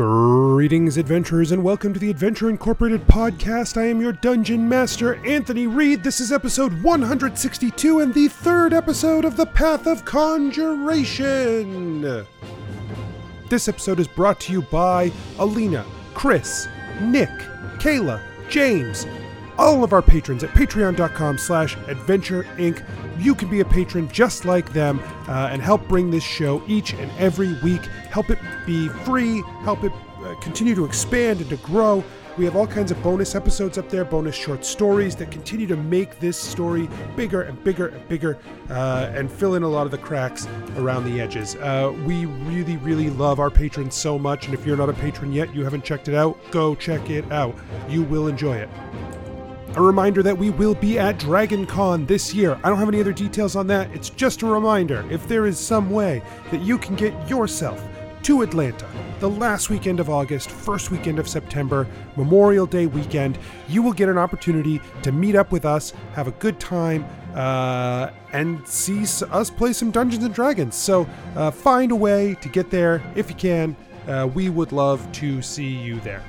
Greetings, adventurers, and welcome to the Adventure Incorporated podcast. I am your dungeon master, Anthony Reed. This is episode 162 and the third episode of The Path of Conjuration. This episode is brought to you by Alina, Chris, Nick, Kayla, James, all of our patrons at patreon.com slash adventure inc. You can be a patron just like them uh, and help bring this show each and every week. Help it be free help it uh, continue to expand and to grow. We have all kinds of bonus episodes up there bonus short stories that continue to make this story bigger and bigger and bigger uh, and fill in a lot of the cracks around the edges. Uh, we really really love our patrons so much and if you're not a patron yet you haven't checked it out go check it out. You will enjoy it a reminder that we will be at Dragon Con this year. I don't have any other details on that. It's just a reminder. If there is some way that you can get yourself to Atlanta the last weekend of August, first weekend of September, Memorial Day weekend, you will get an opportunity to meet up with us, have a good time, uh, and see us play some Dungeons and Dragons. So uh, find a way to get there if you can. Uh, we would love to see you there.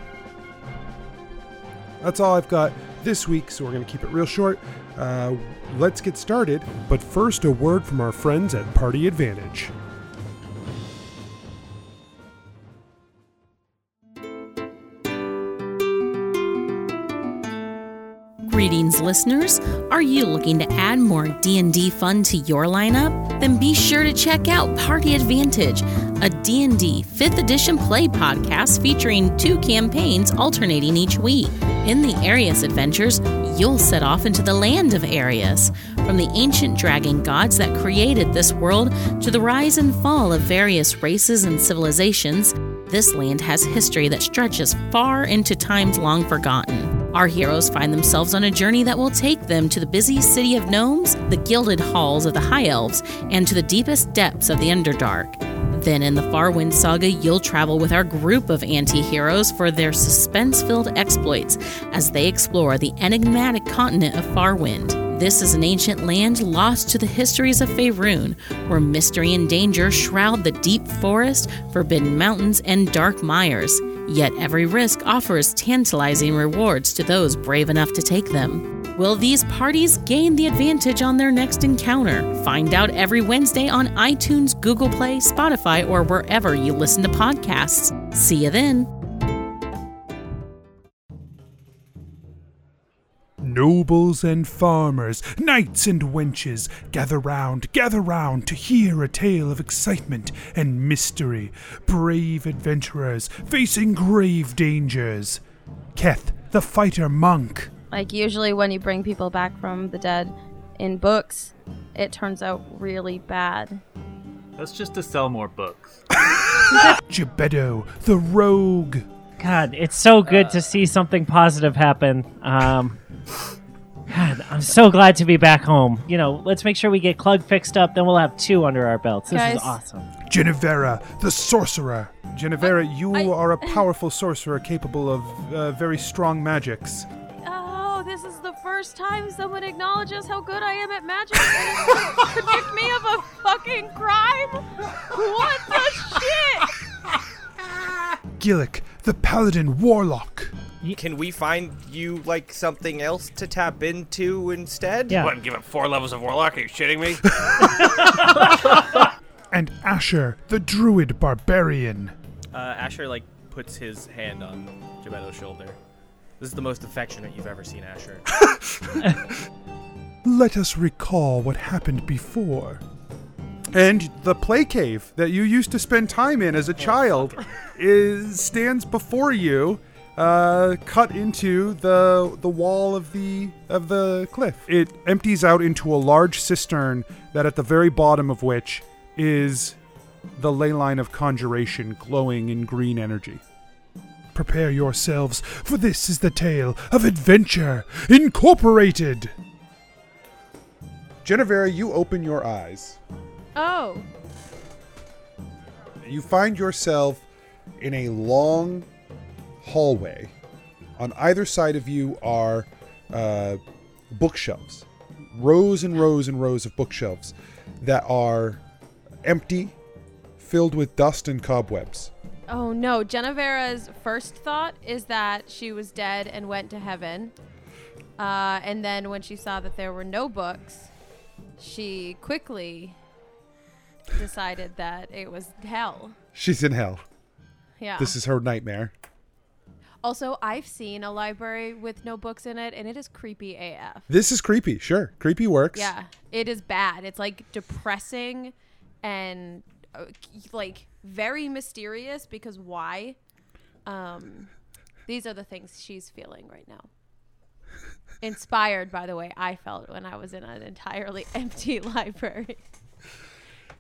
That's all I've got this week, so we're going to keep it real short. Uh, let's get started, but first, a word from our friends at Party Advantage. Greetings listeners. Are you looking to add more D&D fun to your lineup? Then be sure to check out Party Advantage, a D&D 5th edition play podcast featuring two campaigns alternating each week. In the Arius adventures, you'll set off into the land of Arius, from the ancient dragon gods that created this world to the rise and fall of various races and civilizations. This land has history that stretches far into times long forgotten. Our heroes find themselves on a journey that will take them to the busy city of gnomes, the gilded halls of the High Elves, and to the deepest depths of the Underdark. Then in the Farwind saga, you'll travel with our group of anti heroes for their suspense filled exploits as they explore the enigmatic continent of Farwind. This is an ancient land lost to the histories of Faerun, where mystery and danger shroud the deep forest, forbidden mountains, and dark mires. Yet every risk offers tantalizing rewards to those brave enough to take them. Will these parties gain the advantage on their next encounter? Find out every Wednesday on iTunes, Google Play, Spotify, or wherever you listen to podcasts. See you then. Nobles and farmers, knights and wenches, gather round, gather round to hear a tale of excitement and mystery. Brave adventurers facing grave dangers. Keth, the fighter monk. Like usually when you bring people back from the dead in books, it turns out really bad. That's just to sell more books. Gebetto, the rogue. God, it's so good to see something positive happen. Um, God, I'm so glad to be back home. You know, let's make sure we get Clug fixed up, then we'll have two under our belts. This Guys. is awesome. Genevera, the sorcerer. Genevera, you I- are a powerful sorcerer capable of uh, very strong magics. This is the first time someone acknowledges how good I am at magic and convict me of a fucking crime? What the shit? Gillick, the paladin warlock. Can we find you like something else to tap into instead? Yeah. What, give it four levels of Warlock? Are you shitting me? And Asher, the druid barbarian. Uh, Asher like puts his hand on Gebetto's shoulder. This is the most affectionate you've ever seen Asher. Let us recall what happened before. And the play cave that you used to spend time in as a child is stands before you, uh, cut into the the wall of the of the cliff. It empties out into a large cistern that at the very bottom of which is the ley line of conjuration glowing in green energy. Prepare yourselves, for this is the tale of Adventure Incorporated. Genevera, you open your eyes. Oh, You find yourself in a long hallway. On either side of you are uh, bookshelves, rows and rows and rows of bookshelves that are empty, filled with dust and cobwebs. Oh no, Genevera's first thought is that she was dead and went to heaven. Uh, and then when she saw that there were no books, she quickly decided that it was hell. She's in hell. Yeah. This is her nightmare. also, I've seen a library with no books in it, and it is creepy AF. This is creepy. Sure, creepy works. Yeah, it is bad. It's like depressing and uh, like very mysterious because why? Um, these are the things she's feeling right now. Inspired by the way I felt when I was in an entirely empty library.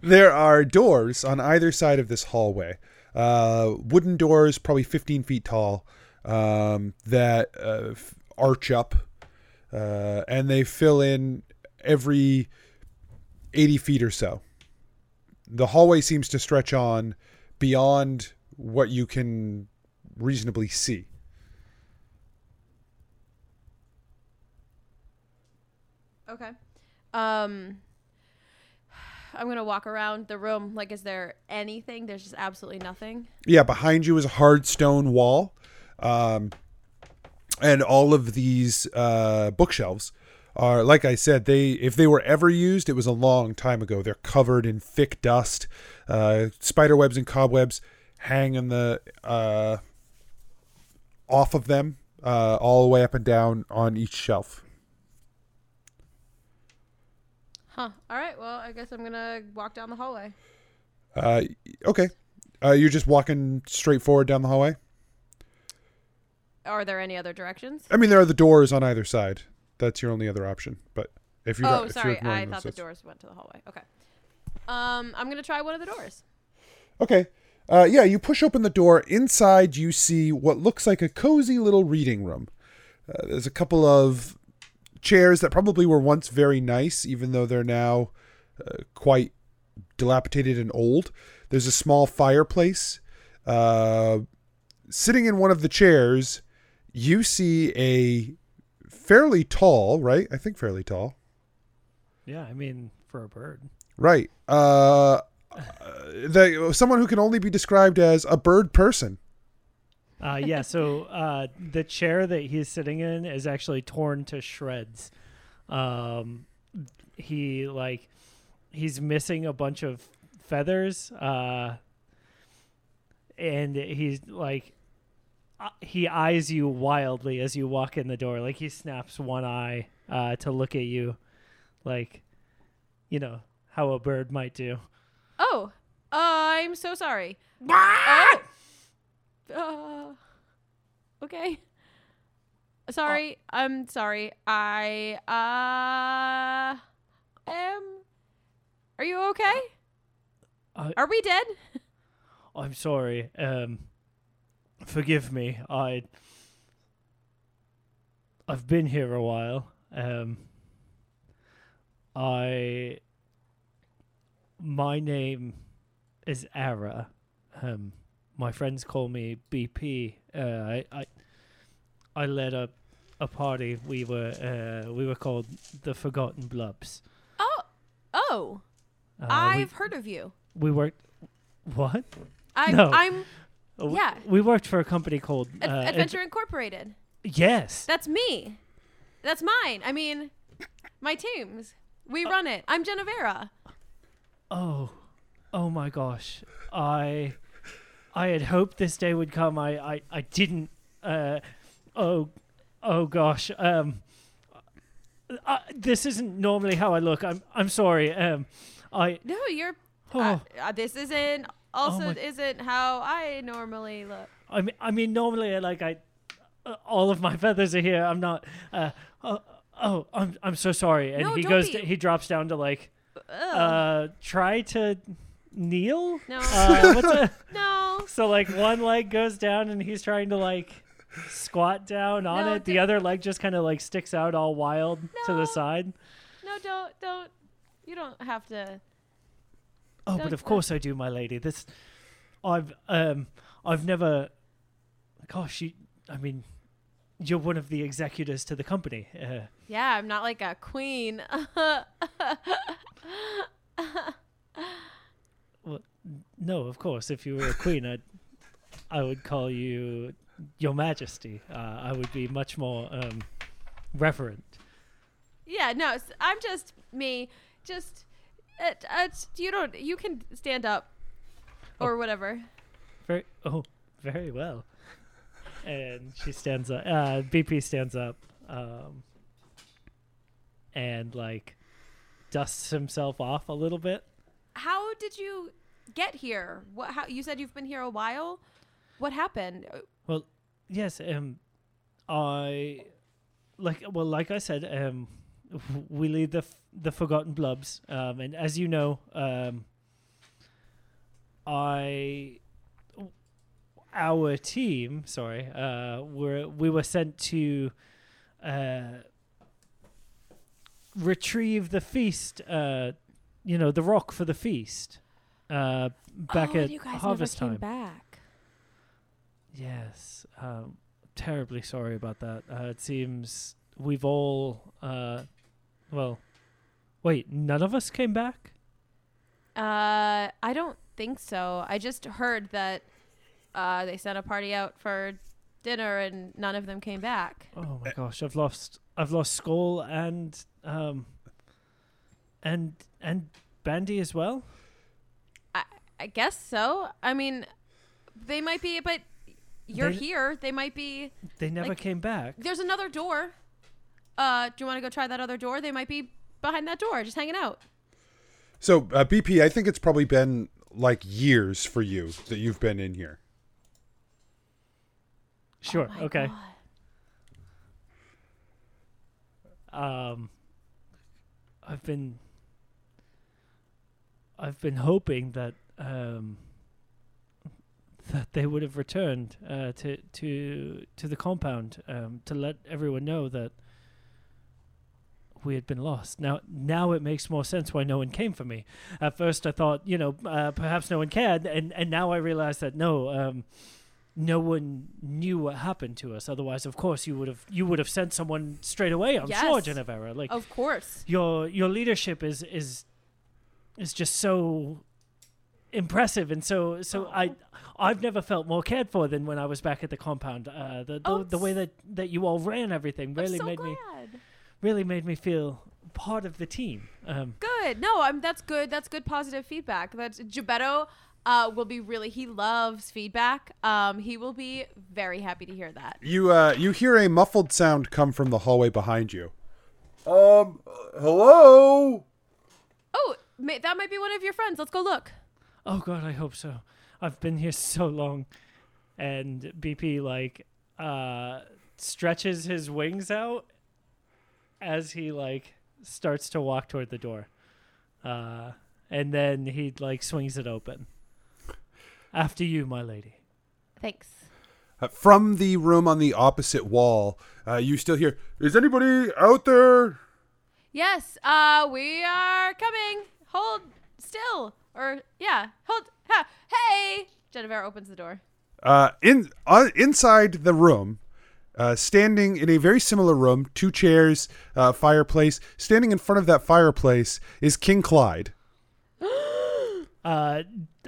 There are doors on either side of this hallway. Uh, wooden doors, probably 15 feet tall, um, that uh, arch up, uh, and they fill in every 80 feet or so. The hallway seems to stretch on beyond what you can reasonably see. Okay. Um I'm going to walk around the room like is there anything? There's just absolutely nothing. Yeah, behind you is a hard stone wall, um, and all of these uh, bookshelves are, like I said, they if they were ever used, it was a long time ago. They're covered in thick dust, uh, spider webs and cobwebs hang in the uh, off of them, uh, all the way up and down on each shelf. Huh. All right. Well, I guess I'm going to walk down the hallway. Uh, okay, uh, you're just walking straight forward down the hallway. Are there any other directions? I mean, there are the doors on either side. That's your only other option. But if you're oh, not, if sorry. you're I thought the doors went to the hallway. Okay. Um, I'm gonna try one of the doors. Okay. Uh, yeah, you push open the door. Inside, you see what looks like a cozy little reading room. Uh, there's a couple of chairs that probably were once very nice, even though they're now uh, quite dilapidated and old. There's a small fireplace. Uh, sitting in one of the chairs, you see a fairly tall, right? I think fairly tall. Yeah, I mean, for a bird. Right. Uh, the, someone who can only be described as a bird person. Uh, yeah, so uh, the chair that he's sitting in is actually torn to shreds. Um, he like he's missing a bunch of feathers, uh, and he's like uh, he eyes you wildly as you walk in the door. Like he snaps one eye uh, to look at you, like you know how a bird might do. Oh, uh, I'm so sorry. oh. Uh, okay. Sorry. I'm sorry. I uh am. Are you okay? Are we dead? I'm sorry. Um, forgive me. I I've been here a while. Um, I my name is Ara. Um, my friends call me BP. Uh, I I I led a a party. We were uh, we were called the Forgotten Blubs. Oh, oh. Uh, I've heard of you. we, we worked. What? I'm. No. I'm we- Yeah. We worked for a company called Ad- uh, Ad- Adventure Incorporated. Yes. That's me. That's mine. I mean, my teams. We run it. I'm Genevera. Oh, oh my gosh! I, I had hoped this day would come. I, I, I didn't. Uh, oh, oh gosh. Um, uh, this isn't normally how I look. I'm, I'm sorry. Um, I. No, you're. Oh, Uh, uh, this isn't. Also, my- isn't how I normally look. I mean, I mean, normally, like I, uh, all of my feathers are here. I'm not. Uh, oh, oh, I'm, I'm so sorry. And No, he goes. be. To, he drops down to like, Ugh. uh, try to kneel. no. Uh, what's a, no. So like one leg goes down and he's trying to like squat down on No, it. The other leg just kind of like sticks out all wild to the side. No, don't. Don't. You don't have to. Oh, Don't- but of course I do, my lady. This I've um I've never gosh, you I mean you're one of the executors to the company. Uh, Yeah, I'm not like a queen. well, no, of course. If you were a queen, I'd I would call you Your Majesty. Uh, I would be much more um, reverent. Yeah, no, I'm just me. Just, uh, uh, you don't. You can stand up, or whatever. Very oh, very well. And she stands up. Uh, BP stands up, um, and like dusts himself off a little bit. How did you get here? What? How you said you've been here a while? What happened? Well, yes. Um, I like. Well, like I said, um, we lead the f- the Forgotten Blubs, um, and as you know, um, I, our team, sorry, uh, were we were sent to, uh, retrieve the feast. Uh, you know, the rock for the feast. Uh, back oh, at you guys harvest never came time. back. Yes, um, terribly sorry about that. Uh, it seems we've all, uh, well, wait, none of us came back. Uh, I don't think so. I just heard that uh, they sent a party out for dinner and none of them came back. Oh my gosh, I've lost, I've lost Skull and um, and and Bandy as well. I I guess so. I mean, they might be, but you're They- here. They might be. They never Like- came back. There's another door. Uh, do you want to go try that other door? They might be behind that door, just hanging out. So, uh, BP, I think it's probably been like years for you that you've been in here. Sure. Oh okay. God. um i've been i've been hoping that um that they would have returned uh to to to the compound um to let everyone know that we had been lost. Now, now it makes more sense why no one came for me. At first, I thought, you know, uh, perhaps no one cared, and and now I realize that no, um, no one knew what happened to us. Otherwise, of course, you would have you would have sent someone straight away. I'm sure, Yes. Genevera. Like Of course. your your leadership is is is just so impressive and so so I I've never felt more cared for than when I was back at the compound. Uh, the the, Oh, the way that that you all ran everything really so made glad. me really made me feel part of the team. Um, Good. No, I'm. That's good. That's good positive feedback. That's Gebetto. Uh, will be really. He loves feedback. Um, he will be very happy to hear that. You uh, you hear a muffled sound come from the hallway behind you. Um, hello. Oh, ma- that might be one of your friends. Let's go look. oh God, I hope so. I've been here so long, and BP like uh, stretches his wings out as he like starts to walk toward the door, uh, and then he like swings it open. After you, my lady. Thanks. Uh, from the room on the opposite wall, uh, you still hear, "Is anybody out there?" Yes. Uh, we are coming. Hold still. Or yeah. Hold. Ha, hey. Genevieve opens the door. Uh, in uh, inside the room, uh, standing in a very similar room, two chairs, uh, fireplace. Standing in front of that fireplace is King Clyde. uh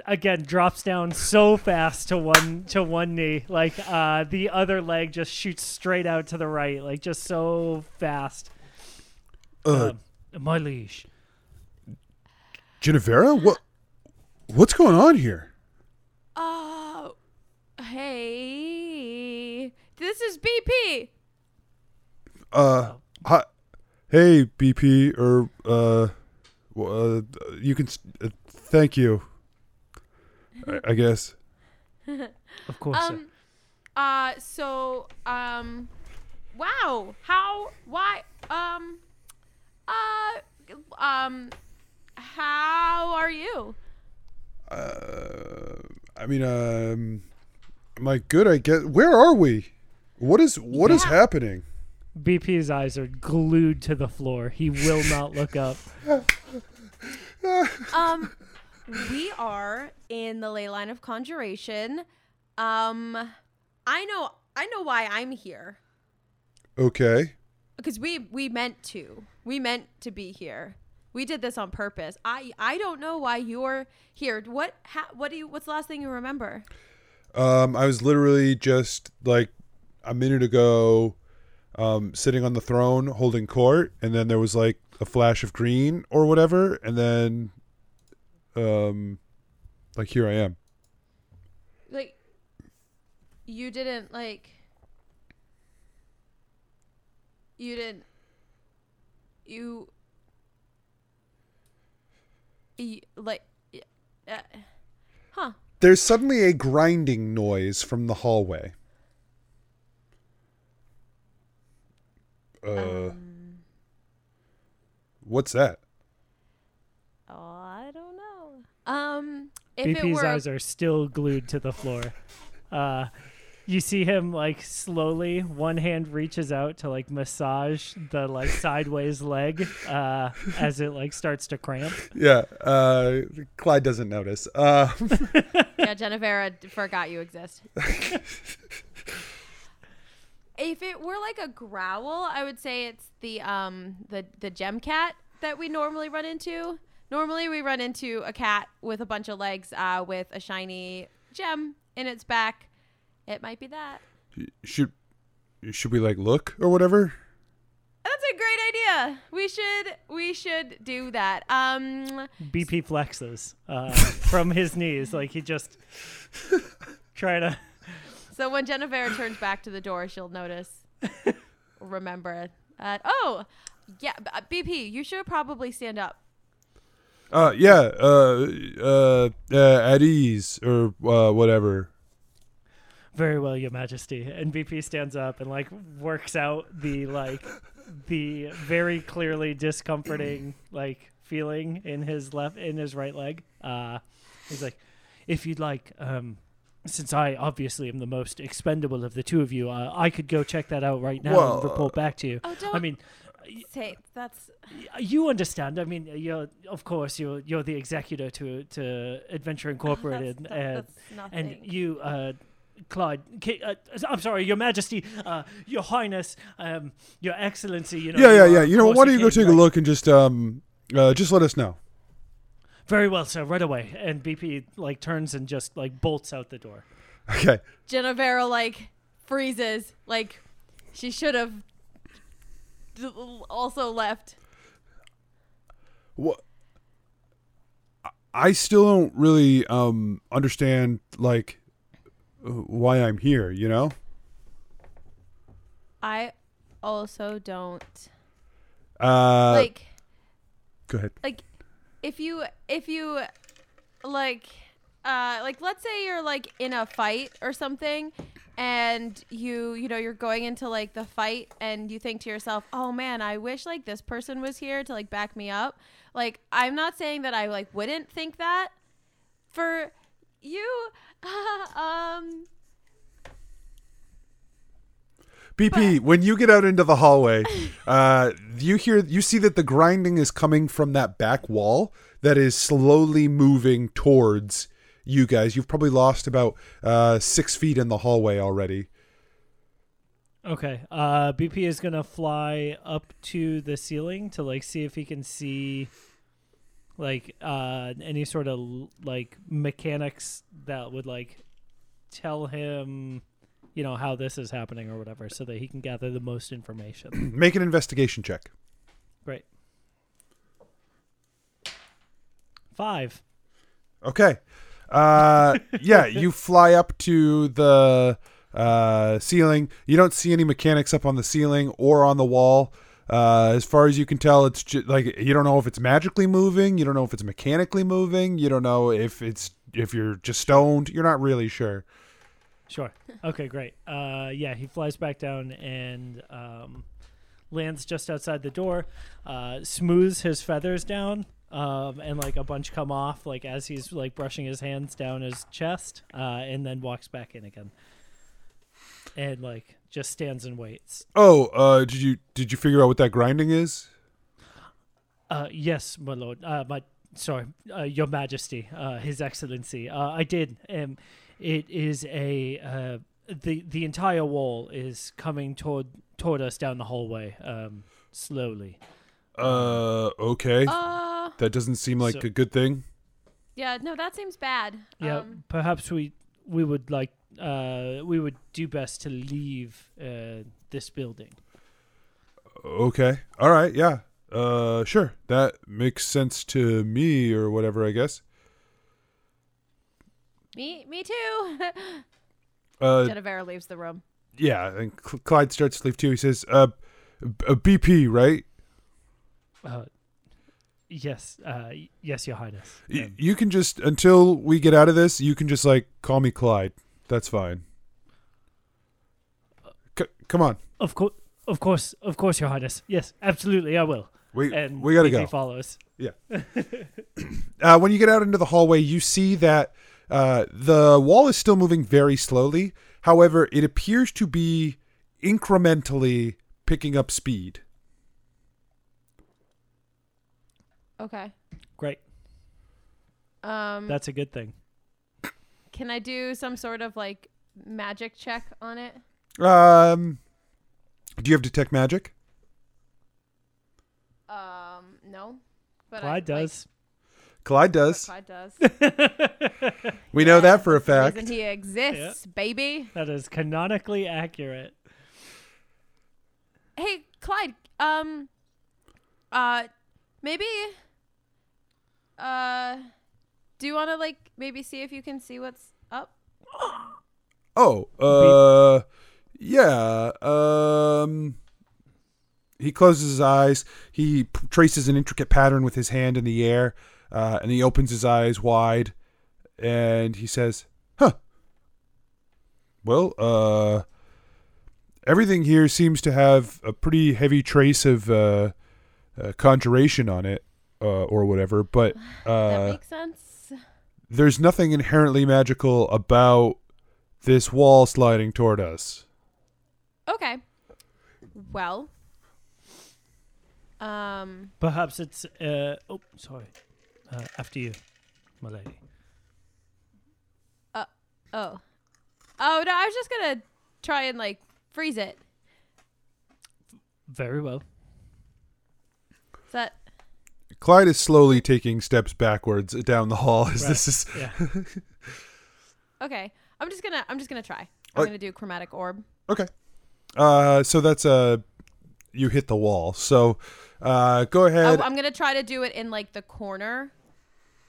again drops down so fast to one to one knee like uh the other leg just shoots straight out to the right like just so fast Uh, um, my liege Genevera, what what's going on here? Oh. Hey. This is BP. Uh, hi, hey BP, or uh, uh, you can. Uh, thank you. I, I guess. of course sir. Um. Uh. So. Um. Wow. How? Why? Um. Uh. Um. How are you? Uh, I mean, um, am I good? I guess. Where are we? What is what is Yeah. happening? bp's eyes are glued to the floor he will not look up Um. we are in the ley line of conjuration. Um. I know. I know why I'm here. Okay. because we we meant to we meant to be here we did this on purpose i i don't know why you're here what ha, what do you what's the last thing you remember Um, I was literally just like a minute ago, um, sitting on the throne holding court, and then there was like a flash of green or whatever, and then, um, like here I am. Like, you didn't like. You didn't. You. you like. Uh, huh. There's suddenly a grinding noise from the hallway. Uh, Um, what's that? oh, I don't know. Um, if it BP's were eyes are still glued to the floor. Uh, you see him like slowly. One hand reaches out to like massage the like sideways leg uh, as it like starts to cramp. Yeah, uh, Clyde doesn't notice. Uh, yeah, Genevera d- forgot you exist. If it were like a growl, I would say it's the um the the gem cat that we normally run into. Normally, we run into a cat with a bunch of legs, uh, with a shiny gem in its back. It might be that. should should we like look or whatever? That's a great idea. We should we should do that. Um, BP flexes uh, from his knees, like he just try to. So when Jennifer turns back to the door, she'll notice, remember, uh, oh, yeah, uh, BP, you should probably stand up. Uh, yeah, uh, uh, uh at ease or uh, whatever. Very well, Your Majesty. And BP stands up and like works out the like the very clearly discomforting like feeling in his left in his right leg. Uh he's like, if you'd like, um since I obviously am the most expendable of the two of you, uh, I could go check that out right now Well, and report back to you. Oh, don't I mean, say that's. you understand. I mean, you're of course you're you're the executor to to Adventure Incorporated, That's, uh, that, that's and you, uh, Clyde, K- uh, I'm sorry, Your Majesty, uh, Your Highness, um, Your Excellency. You know. Yeah, yeah, yeah. You know, why don't you go king, take a look and just um, uh, just let us know. Very well, sir. Right away. And BP like turns and just like bolts out the door. Okay. Genevera like freezes, like she should have d- also left. What? I still don't really um understand like why I'm here. You know. I also don't Uh, like go ahead. like if you if you like uh like let's say you're like in a fight or something and you you know you're going into like the fight and you think to yourself oh man i wish like this person was here to like back me up. Like i'm not saying that i like wouldn't think that. For you um BP, when you get out into the hallway, uh, you hear you see that the grinding is coming from that back wall that is slowly moving towards you guys. You've probably lost about uh, six feet in the hallway already. Okay. Uh, BP is gonna fly up to the ceiling to like see if he can see like uh any sort of like mechanics that would like tell him you know how this is happening or whatever so that he can gather the most information Make an investigation check. great five Okay. Uh, yeah, you fly up to the uh, ceiling. You don't see any mechanics up on the ceiling or on the wall. Uh, as far as you can tell, it's just like you don't know if it's magically moving. You don't know if it's mechanically moving. You don't know if it's if you're just stoned. You're not really sure. Sure. Okay, great. Uh, yeah, he flies back down and um, lands just outside the door, uh, smooths his feathers down, um, and like a bunch come off, like as he's like brushing his hands down his chest, uh, and then walks back in again, and like just stands and waits. Oh, uh, did you did you figure out what that grinding is? Uh, yes, my lord. Uh, my sorry, uh, your Majesty, uh, His Excellency. Uh, I did. Um, it is a uh, the the entire wall is coming toward toward us down the hallway, um, slowly. Uh, okay. uh that doesn't seem like so- a good thing. yeah no that seems bad Yeah, um, perhaps we we would like uh, we would do best to leave uh, this building. Okay. All right. Yeah. Uh, sure. That makes sense to me, or whatever. I guess. Me, me too. Uh, Genevera leaves the room. yeah. And Cl- Clyde starts to leave too. He says, "Uh, b- uh BP, right? Uh, yes, uh, yes, Your Highness. Y- you can just until we get out of this, you can just like call me Clyde. That's fine. C- come on. of course, of course, of course, Your Highness. Yes, absolutely, I will. We And we gotta BP go. follows. Yeah. uh, when you get out into the hallway, you see that uh, the wall is still moving very slowly. However, it appears to be incrementally picking up speed. Okay. Great. Um, That's a good thing. can I do some sort of like magic check on it? Um, do you have detect magic? Um, no. But I- Clyde like, does. Clyde does. Clyde does. We know that for a That's the fact. reason he exists, baby. that is canonically accurate. Hey, Clyde. Um. Uh, maybe. Uh, do you want to like maybe see if you can see what's up? Oh, uh, yeah. Um, he closes his eyes. He p- traces an intricate pattern with his hand in the air, uh, and he opens his eyes wide, and he says, "Huh. Well, uh, everything here seems to have a pretty heavy trace of uh, uh conjuration on it, uh, or whatever. But that uh, makes sense. there's nothing inherently magical about this wall sliding toward us." Okay. Well. Um. Perhaps it's. Uh, oh, sorry. Uh, after you, my lady. Oh. Oh no! I was just gonna try and like freeze it. Very well. Is that Clyde is slowly taking steps backwards down the hall as Right. this is. Yeah. okay? I'm just gonna. I'm just gonna try. I'm Uh, gonna do chromatic orb. Okay. Uh, so that's uh, you hit the wall. So, uh, go ahead. I'm gonna try to do it in like the corner,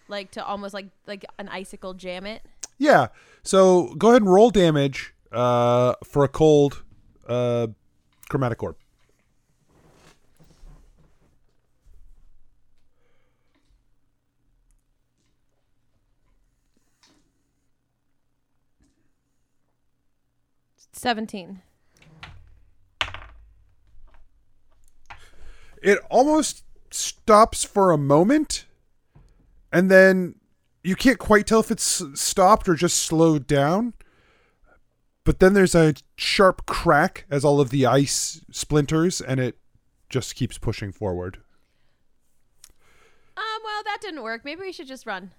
like to almost like like an icicle jam it. yeah. So go ahead and roll damage. Uh, for a cold, uh, chromatic orb. Seventeen. It almost stops for a moment, and then you can't quite tell if it's stopped or just slowed down. But then there's a sharp crack as all of the ice splinters, and it just keeps pushing forward. Um. Well, that didn't work. Maybe we should just run.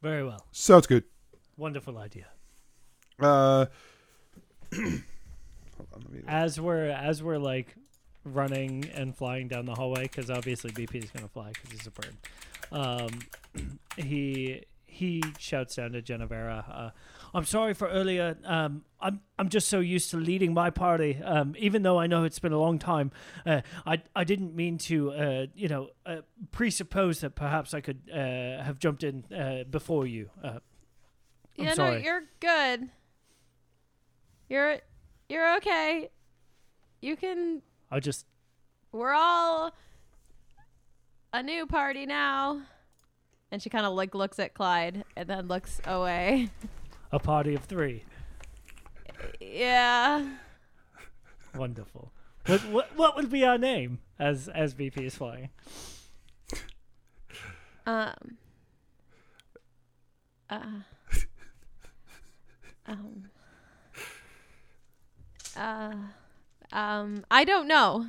Very well. Sounds good. Wonderful idea. Uh, hold on, let me- As we're as we're like running and flying down the hallway, because obviously BP is gonna fly because he's a bird. Um, he he shouts down to Genevera. Uh, I'm sorry for earlier. Um, I'm I'm just so used to leading my party. Um, even though I know it's been a long time, uh, I I didn't mean to uh, you know uh, presuppose that perhaps I could uh, have jumped in uh, before you. Uh, I'm yeah, no, you're good. You're you're okay. You can. I just We're all a new party now. And she kind of like looks at Clyde and then looks away. a party of three. yeah. Wonderful. What, what what would be our name as as BP is flying? Um. Uh. Um. Uh. Um. I don't know.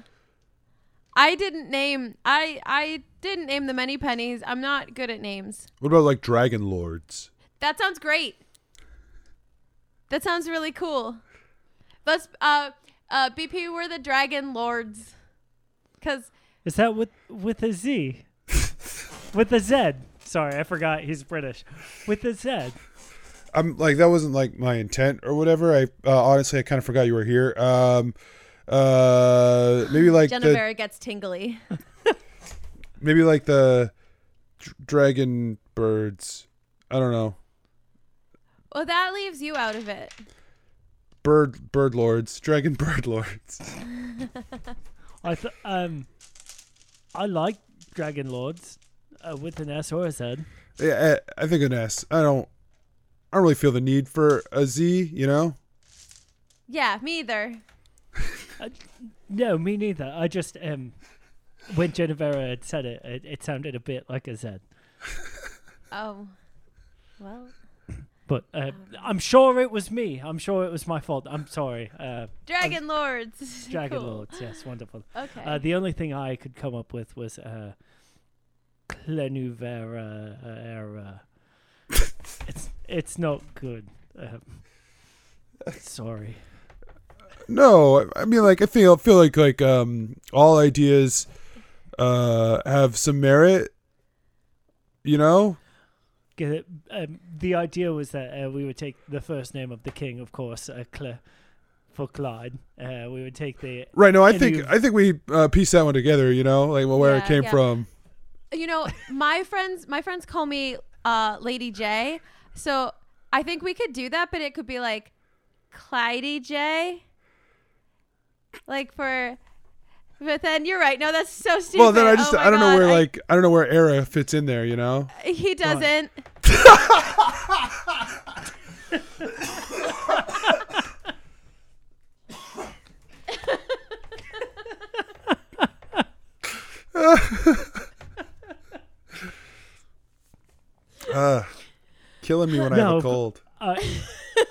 I didn't name. I I didn't name the many pennies. I'm not good at names. what about like dragon lords? That sounds great. That sounds really cool. Let's uh uh BP we're the dragon lords. Cuz Is that with with a Z? with a Z. Sorry, I forgot he's British. With a Z. I'm like that wasn't like my intent or whatever. I uh, honestly I kind of forgot you were here. Um, uh, maybe like the Genevera gets tingly. maybe like the dr- dragon birds. I don't know. Well, that leaves you out of it. Bird bird lords, dragon bird lords. I th- um, I like Dragon Lords uh, with an S or a Z. Yeah, I, I think an S. I don't. I don't really feel the need for a Z. You know. Yeah, me either. No, me neither. I just um, when Genevera had said it, it, it sounded a bit like a Z. Oh, well, But uh, I'm sure it was me. I'm sure it was my fault. I'm sorry. Uh, Dragon Lords. Dragon Cool. Lords, yes, wonderful. Okay. Uh, the only thing I could come up with was uh, Clenuvera era. it's it's not good. Um, sorry. No, I- I mean like I feel feel like like um all ideas uh have some merit. You know. Get it? Um, the idea was that uh, we would take the first name of the king, of course, uh, Cle- for Clyde. Uh, we would take the Right. No, I think you- I think we uh, piece that one together. You know, like well, where it came yeah. from. you know, my friends, my friends call me uh, Lady J. So I think we could do that, but it could be like Clyde J. Like for, but then you're right. No, that's so stupid. Well, then I Oh just my I don't know where I- like I don't know where era fits in there. You know. he doesn't. Uh, killing me when I have a cold. I,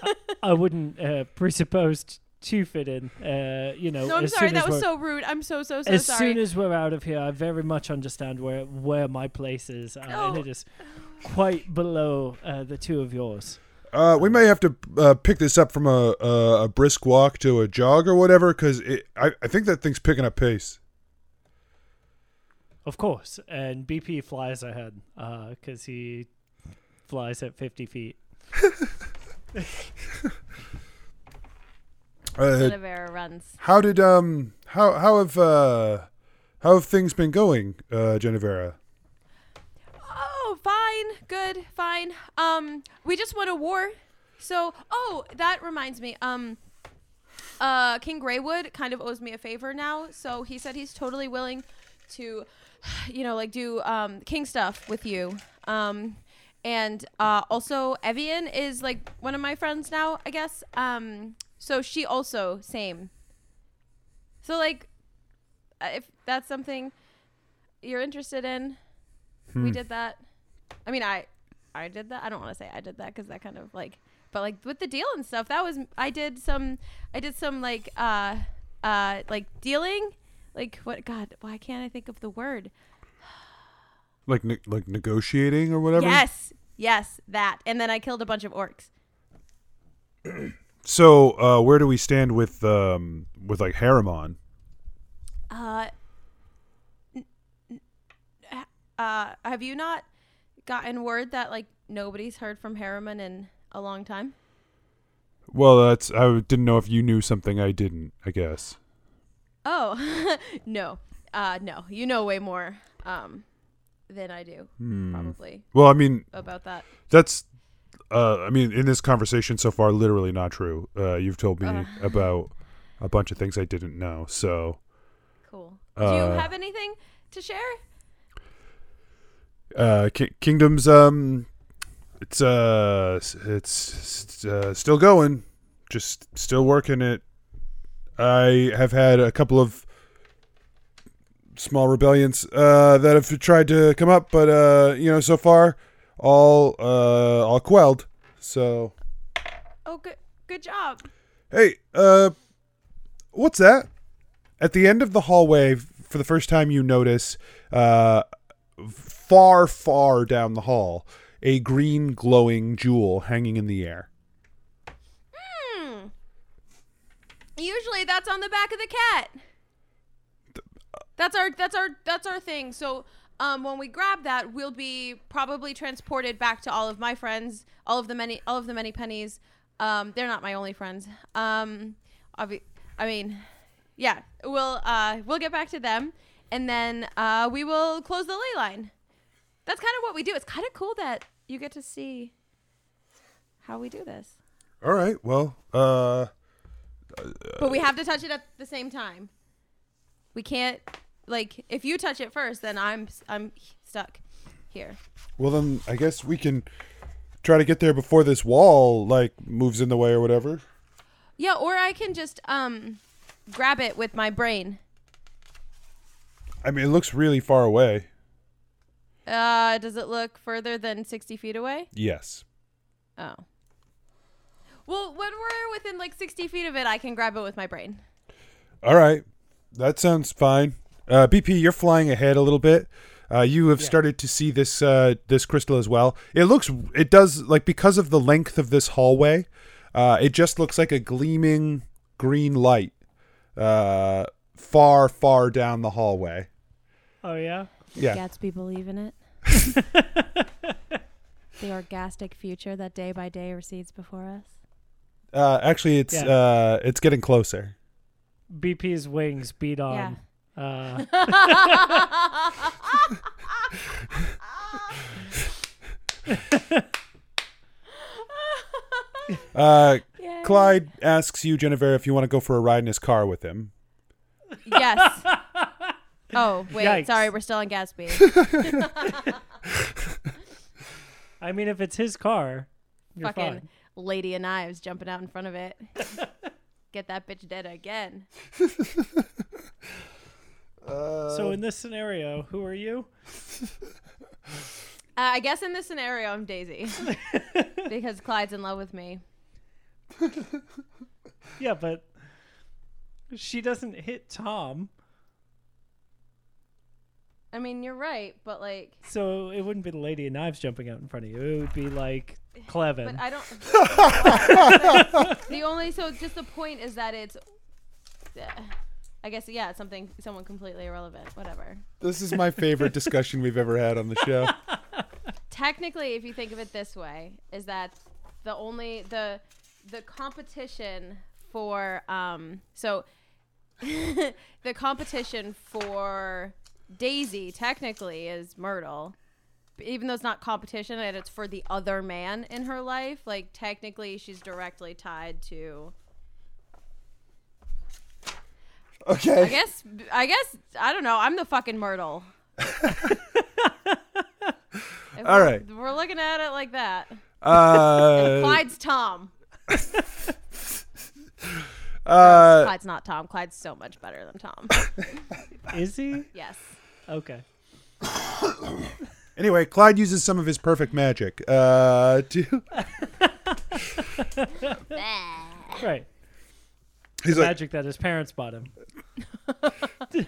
I, I wouldn't uh, presuppose t- to fit in. Uh, you know, No, I'm sorry. That was so rude. I'm so so so as sorry. As soon as we're out of here, I very much understand where where my place is, uh, and it is quite below uh, the two of yours. Uh, we may have to uh, pick this up from a, a a brisk walk to a jog or whatever, because I I think that thing's picking up pace. Of course, and BP flies ahead because he flies at 50 feet. Uh, runs. how did um how how have uh how have things been going, uh, Genevera? Oh, fine, good, fine. Um, we just won a war, so oh, that reminds me. Um, uh, King Greywood kind of owes me a favor now, so he said he's totally willing to, you know, like do um king stuff with you. Um, and uh, also Evian is like one of my friends now, I guess. Um, so she also same. So like, uh, if that's something you're interested in, we did that. I mean, I I did that. I don't want to say I did that because that kind of like, but like with the deal and stuff, that was I did some I did some like uh uh like dealing, like what God? Why can't I think of the word? Like ne- like negotiating or whatever. Yes, yes, that. And then I killed a bunch of orcs. So uh, where do we stand with um with like Haramon? Uh, n- n- uh, have you not gotten word that like nobody's heard from Harriman in a long time? Well, that's I didn't know if you knew something I didn't. I guess. Oh, no. Uh, no. You know way more um than I do, Hmm. probably Well, I mean about that. that's uh I mean in this conversation so far literally not true. Uh, you've told me Uh. about a bunch of things I didn't know. So Cool. Do you Uh, have anything to share? uh Ki- kingdoms um it's uh it's uh, still going just still working it i have had a couple of small rebellions uh that have tried to come up but uh you know so far all uh all quelled so Oh, good. Good job. hey uh what's that at the end of the hallway for the first time you notice uh far far down the hall a green glowing jewel hanging in the air Hmm. Usually that's on the back of the cat. That's our that's our that's our thing. So um, when we grab that, we'll be probably transported back to all of my friends, all of the many, all of the many pennies. Um, they're not my only friends. Um, obvi- I mean, yeah, we'll uh, we'll get back to them, and then uh, we will close the ley line. That's kind of what we do. It's kind of cool that you get to see how we do this, All right. Well, uh, but we have to touch it at the same time. We can't like if you touch it first, then I'm I'm stuck here. well then I guess we can try to get there before this wall like moves in the way or whatever. Yeah, or I can just um grab it with my brain. I mean, it looks really far away. Uh, does it look further than sixty feet away? Yes. Oh. Well, when we're within like sixty feet of it, I can grab it with my brain. All right. That sounds fine. Uh, BP, you're flying ahead a little bit. Uh, you have started to see this uh, this crystal as well. It looks, it does like because of the length of this hallway, uh, it just looks like a gleaming green light, uh, far, far down the hallway. Oh yeah. Yeah. Gatsby believe in it. the orgastic future that day by day recedes before us. Uh, actually, it's Yeah. uh, it's getting closer. BP's wings beat on. Uh, Uh, Yay. Clyde asks you, Jennifer, if you want to go for a ride in his car with him. Yes. Oh wait, Yikes. sorry, we're still on Gatsby. I mean, if it's his car, you're Fucking fine. Lady of Knives jumping out in front of it. Get that bitch dead again. So in this scenario, who are you? Uh, I guess in this scenario, I'm Daisy because Clyde's in love with me. Yeah, but she doesn't hit Tom, I mean, you're right, but like, so it wouldn't be the lady in knives jumping out in front of you. It would be like Clevin. but I don't. the only so just the point is that it's. Uh, I guess yeah, it's something someone completely irrelevant. Whatever. This is my favorite discussion we've ever had on the show. technically if you think of it this way is that the only the the competition for um so the competition for daisy technically is myrtle even though it's not competition and it's for the other man in her life like technically she's directly tied to i guess i guess i don't know i'm the fucking myrtle If All we're- right. we're looking at it like that Uh, Clyde's Tom. uh, Clyde's not Tom. Clyde's so much better than Tom. Is he? yes. Okay. anyway, Clyde uses some of his perfect magic uh, to. Right. He's like, Magic that his parents bought him.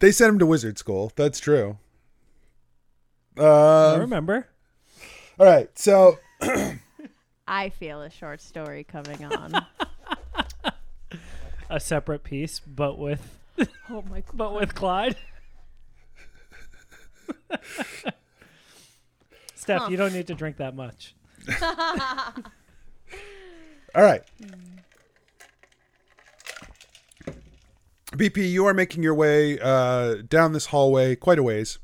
they sent him to wizard school. That's true. I Uh, remember. all right, so I feel a short story coming on. A separate piece, but with oh my god. but with Clyde. Steph, Huh. you don't need to drink that much. all right. BP, you are making your way uh, down this hallway quite a ways.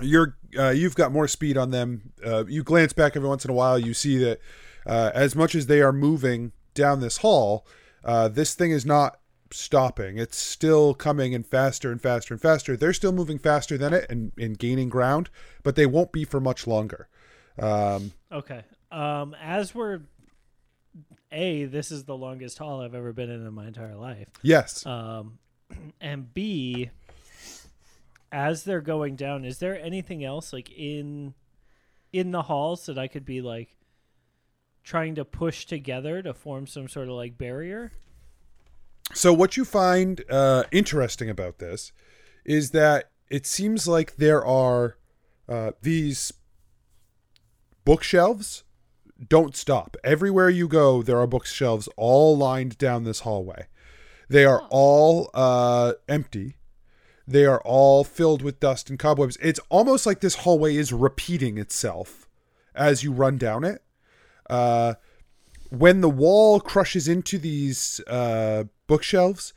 You're uh, you've got more speed on them. Uh, you glance back every once in a while. You see that uh, as much as they are moving down this hall, uh, this thing is not stopping. It's still coming and faster and faster and faster. They're still moving faster than it and, and gaining ground, but they won't be for much longer. Um, Okay. Um, as we're a, this is the longest hall I've ever been in in my entire life. yes. Um, and B, as they're going down, is there anything else like in in the halls that I could be like trying to push together to form some sort of like barrier? So what you find uh, interesting about this is that it seems like there are uh, these bookshelves don't stop. Everywhere you go, there are bookshelves all lined down this hallway. They are all uh, empty. They are all filled with dust and cobwebs. It's almost like this hallway is repeating itself as you run down it. Uh, when the wall crushes into these uh, bookshelves,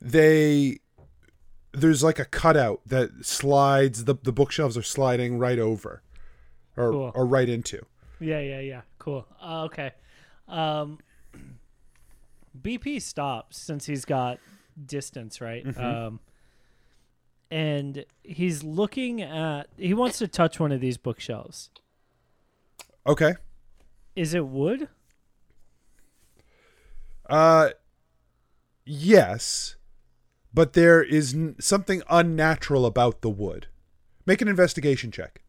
they there's like a cutout that slides. The the bookshelves are sliding right over, or Cool. or right into. Yeah, yeah, yeah. Cool. Uh, okay. Um, BP stops since he's got distance, right? Um, and he's looking at. He wants to touch one of these bookshelves. Okay. Is it wood? Uh, yes, but there is n- something unnatural about the wood. Make an investigation check.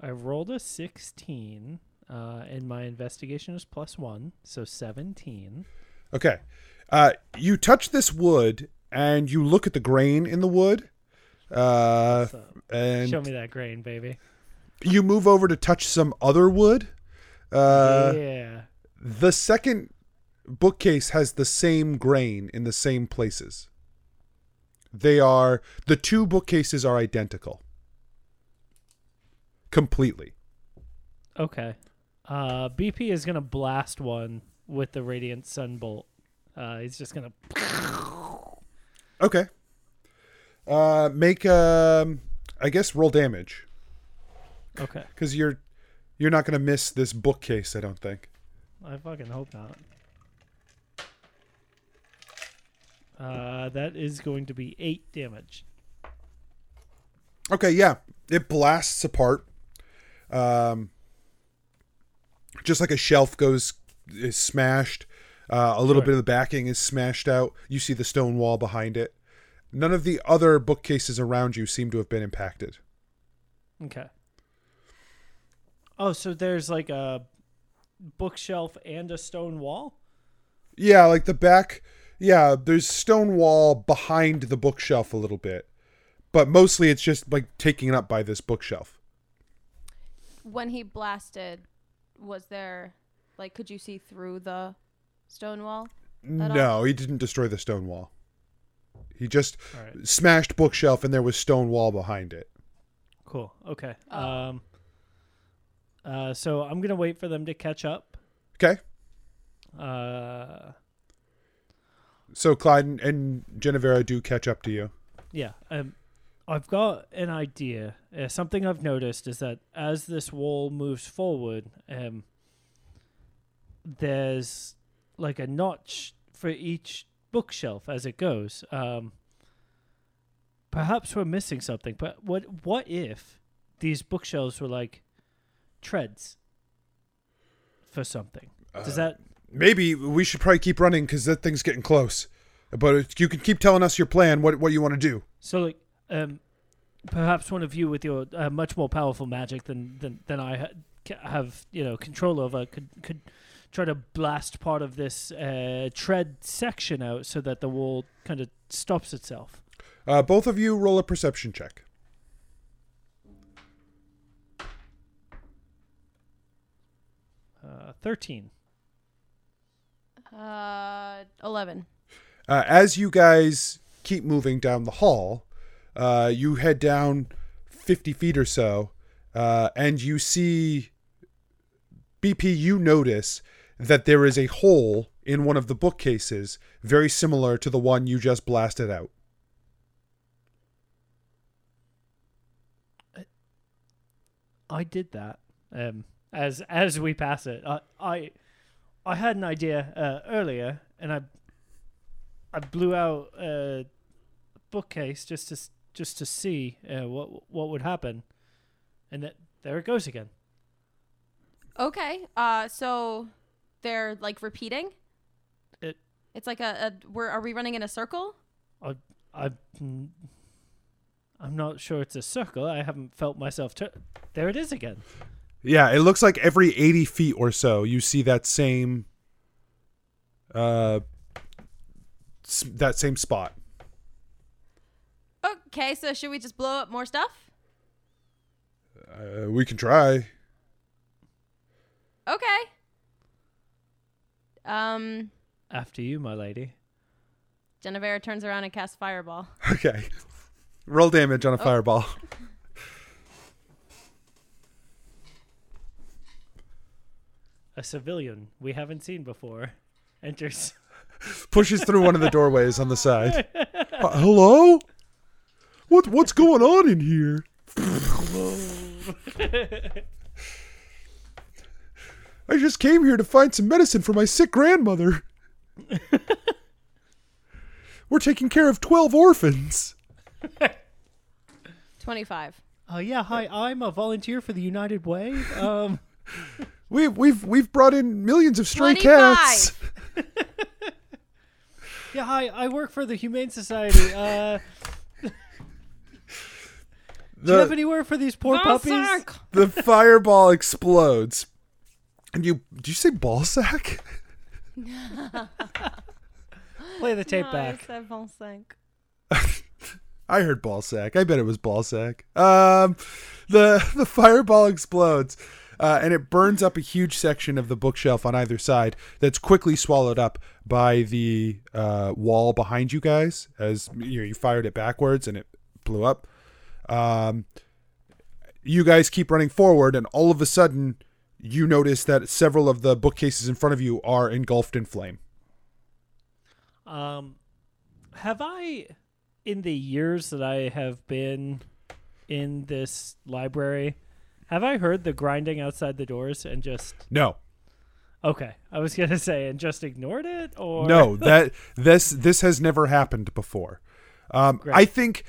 I rolled a 16, uh, and my investigation is plus one, so 17. Okay. Uh, you touch this wood and you look at the grain in the wood. Uh, and show me that grain, baby. you move over to touch some other wood. Uh, yeah. The second bookcase has the same grain in the same places. They are the two bookcases are identical. Completely. Okay. Uh, BP is gonna blast one with the radiant sunbolt. Uh, he's just gonna. Okay. Uh make um I guess roll damage Okay. cuz you're you're not going to miss this bookcase, I don't think. I fucking hope not. Uh, that is going to be eight damage. Okay, yeah. It blasts apart. Um just like a shelf goes is smashed. Uh, a little Sure. bit of the backing is smashed out. You see the stone wall behind it. None of the other bookcases around you seem to have been impacted. Okay. Oh, so there's like a bookshelf and a stone wall. Yeah, like the back. Yeah, there's stone wall behind the bookshelf a little bit, but mostly it's just like taken up by this bookshelf. When he blasted, was there like could you see through the stone wall? At all? No, he didn't destroy the stone wall. He just All right. smashed bookshelf, and there was stone wall behind it. Cool. Okay. Oh. Um. Uh, so I'm gonna wait for them to catch up. Okay, Uh, so Clyde and- and Genevera do catch up to you. yeah. Um, I've got an idea. Uh, something I've noticed is that as this wall moves forward, um, there's like a notch for each bookshelf as it goes. Um, perhaps we're missing something, but what what if these bookshelves were like treads for something? Does that Maybe we should probably keep running because that thing's getting close. But you can keep telling us your plan. What what you want to do? So, like, um, perhaps one of you with your uh, much more powerful magic than than, than I ha- have, you know, control over, could could try to blast part of this uh, tread section out so that the wall kind of stops itself. Uh, both of you roll a perception check. Uh, Thirteen. Uh, eleven. Uh, as you guys keep moving down the hall, uh, you head down 50 feet or so, uh, and you see BP. You notice that there is a hole in one of the bookcases, very similar to the one you just blasted out. I did that. Um, as as we pass it, I I, I had an idea uh, earlier, and I I blew out a bookcase just to just to see uh, what what would happen, and that there it goes again. Okay. Uh, so they're like repeating. It- It's like a, a we're are we running in a circle? I I I'm not sure it's a circle. I haven't felt myself. Tur- there it is again. Yeah, it looks like every 80 feet or so, you see that same, uh, that same spot. Okay. So should we just blow up more stuff? Uh, we can try. Okay. Um. After you, my lady. Genevera turns around and casts fireball. Okay. Roll damage on a fireball. A civilian we haven't seen before enters. Pushes through one of the doorways on the side. Uh, hello? What what's going on in here? I just came here to find some medicine for my sick grandmother. We're taking care of 12 orphans. 25. Oh yeah, hi. I'm a volunteer for the United Way. Um, We've we've we've brought in millions of stray 25. cats. yeah, hi. I work for the Humane Society. Uh, do you have anywhere for these poor puppies? the fireball explodes. And you do you say ball sack? Play the tape No, back. I said bon cinq. I heard ball sack. I bet it was ball sack. Um, the the fireball explodes, uh, and it burns up a huge section of the bookshelf on either side. That's quickly swallowed up by the uh, wall behind you guys. As you know, you fired it backwards, and it blew up. Um, you guys keep running forward, and all of a sudden, you notice that several of the bookcases in front of you are engulfed in flame. Um, have I, in the years that I have been in this library, have I heard the grinding outside the doors and just No, okay? I was gonna say and just ignored it, or No, that this this has never happened before. Um, Great. I think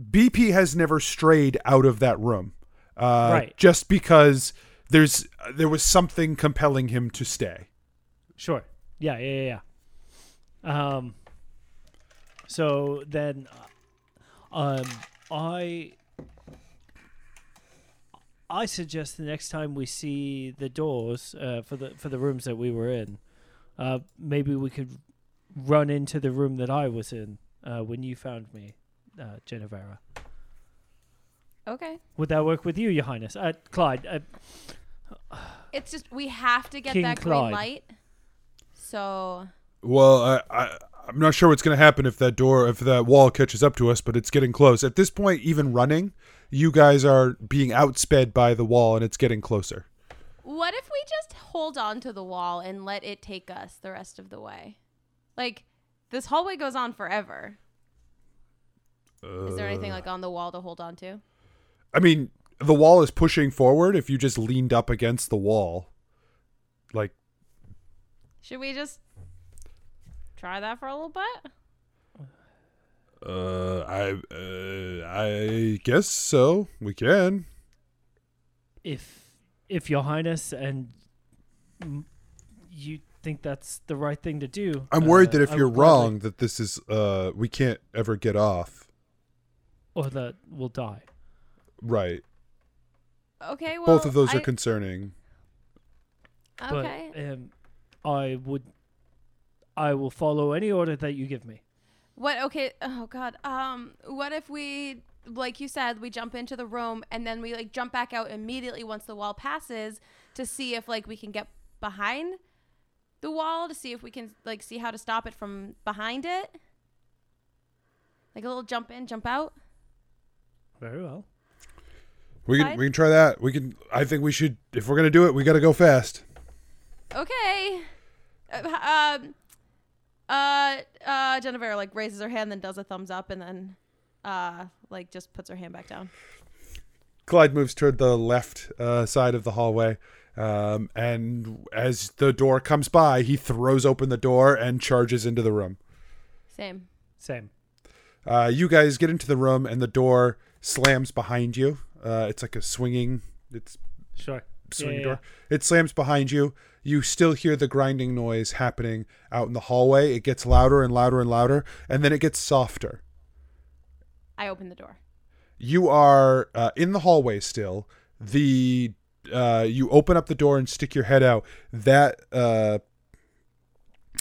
BP has never strayed out of that room, uh, Right. Just because there's there was something compelling him to stay. Sure. Yeah, yeah, yeah. yeah. Um. So then, um, I I suggest the next time we see the doors uh, for the for the rooms that we were in, uh, maybe we could run into the room that I was in uh, when you found me, uh, Genevera. Okay. Would that work with you, Your Highness? Uh, Clyde, uh, It's just we have to get King that Clyde. green light. So Well, I, I I'm not sure what's going to happen if that door if that wall catches up to us, but it's getting close. At this point, even running, you guys are being outsped by the wall, and it's getting closer. what if we just hold on to the wall and let it take us the rest of the way? Like this hallway goes on forever. Is there anything like on the wall to hold on to? I mean, the wall is pushing forward. If you just leaned up against the wall, like Should we just try that for a little bit? Uh, I uh, I guess so. We can. if if Your Highness and you think that's the right thing to do, I'm worried uh, that if I you're would gladly- wrong, that this is uh, we can't ever get off. Or that we'll die. Right. Okay, well Both of those I- are concerning. Okay. But um, I would, I will follow any order that you give me. What okay, oh god. Um what if we like you said, we jump into the room and then we like jump back out immediately once the wall passes to see if like we can get behind the wall to see if we can like see how to stop it from behind it? Like a little jump in, jump out? Very well. We can Clyde? we can try that. We can. I think we should. If we're gonna do it, we got to go fast. Okay. Uh, um uh uh Genevera like raises her hand then does a thumbs up and then uh like just puts her hand back down. Clyde moves toward the left uh, side of the hallway, um, and as the door comes by, he throws open the door and charges into the room. Same. Same. Uh, you guys get into the room, and the door slams behind you. Uh, it's like a swinging. It's Sure. swing yeah, door. It slams behind you. You still hear the grinding noise happening out in the hallway. It gets louder and louder and louder, and then it gets softer. I open the door. You are uh, in the hallway still. The uh, you open up the door and stick your head out. That uh,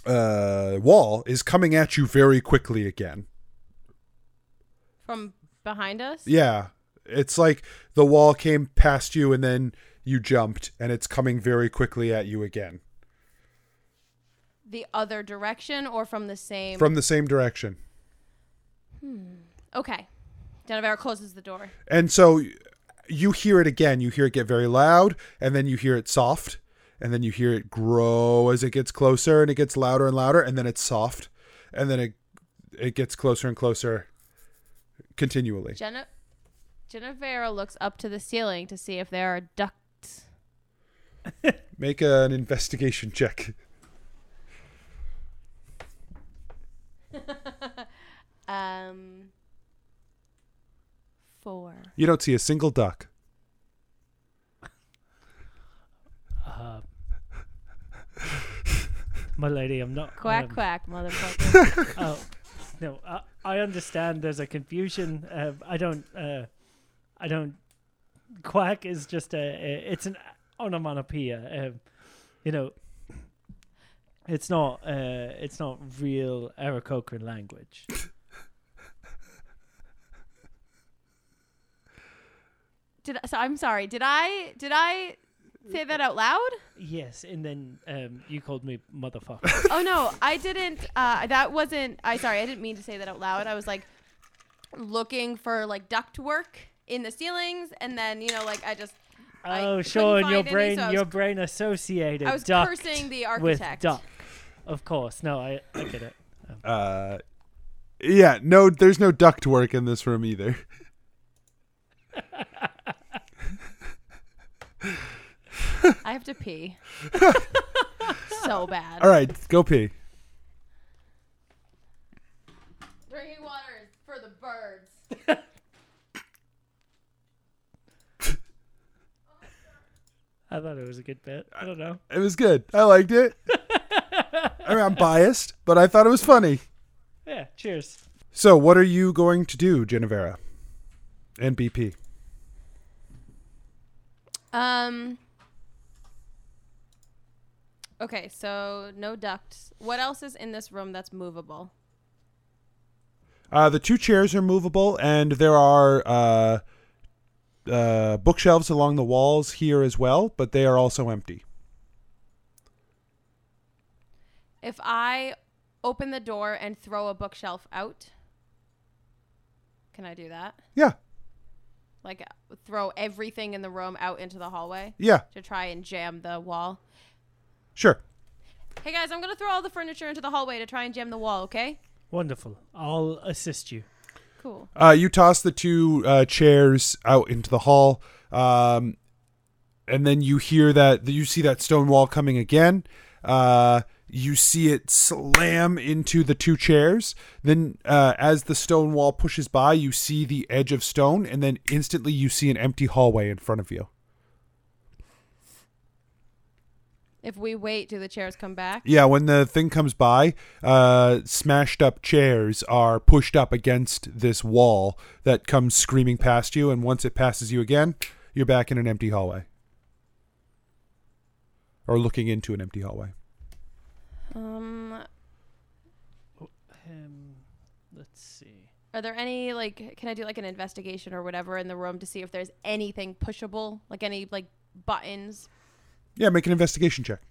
uh, wall is coming at you very quickly again. From behind us? Yeah, it's like the wall came past you and then you jumped, and it's coming very quickly at you again. the other direction or from the same? from the same direction. Hmm. okay. Genevera closes the door. And so you hear it again. You hear it get very loud, and then you hear it soft, and then you hear it grow as it gets closer, and it gets louder and louder, and then it's soft, and then it it gets closer and closer continually. Gene- Genevera looks up to the ceiling to see if there are ducts. Make an investigation check. Um. Four. You don't see a single duck. Uh, my lady, I'm not. Quack um, quack, motherfucker. Oh, no, I, I understand. There's a confusion. Uh, I don't. Uh, I don't. Quack is just a. a it's an onomatopoeia. Um, you know. It's not. Uh, it's not real Aarakocra language. did so? I'm sorry. Did I? Did I say that out loud? yes, and then um, you called me motherfucker. oh no, I didn't. Uh, that wasn't. I sorry. I didn't mean to say that out loud. I was like looking for like duct work in the ceilings, and then you know, like I just. Oh, couldn't sure, and your find any, brain, so I was your brain associated. I was duct cursing the architect. with architect. duck. Of course, no, I, I get it. Uh, yeah, no, there's no duct work in this room either. I have to pee. so bad. All right, go pee. Drinking water is for the birds. I thought it was a good bit. I don't know. It was good. I liked it. I mean, I'm biased, but I thought it was funny. Yeah, cheers. So, what are you going to do, Genevera? And BP. Um. Okay, so no ducts. What else is in this room that's movable? Uh, the two chairs are movable, and there are uh, uh, bookshelves along the walls here as well, but they are also empty. If I open the door and throw a bookshelf out, can I do that? Yeah, Like uh, throw everything in the room out into the hallway yeah, to try and jam the wall? Sure. Hey guys, I'm gonna throw all the furniture into the hallway to try and jam the wall. Okay? Wonderful. I'll assist you. Cool. Uh, you toss the two uh, chairs out into the hall, um, and then you hear that you see that stone wall coming again. Uh, you see it slam into the two chairs. Then, uh, as the stone wall pushes by, you see the edge of stone, and then instantly you see an empty hallway in front of you. If we wait, do the chairs come back? Yeah, when the thing comes by, uh, smashed up chairs are pushed up against this wall that comes screaming past you, and once it passes you again, you're back in an empty hallway. Or looking into an empty hallway. Um, Um, let's see. are there any like? Can I do like an investigation or whatever in the room to see if there's anything pushable, like any like buttons? Yeah, make an investigation check.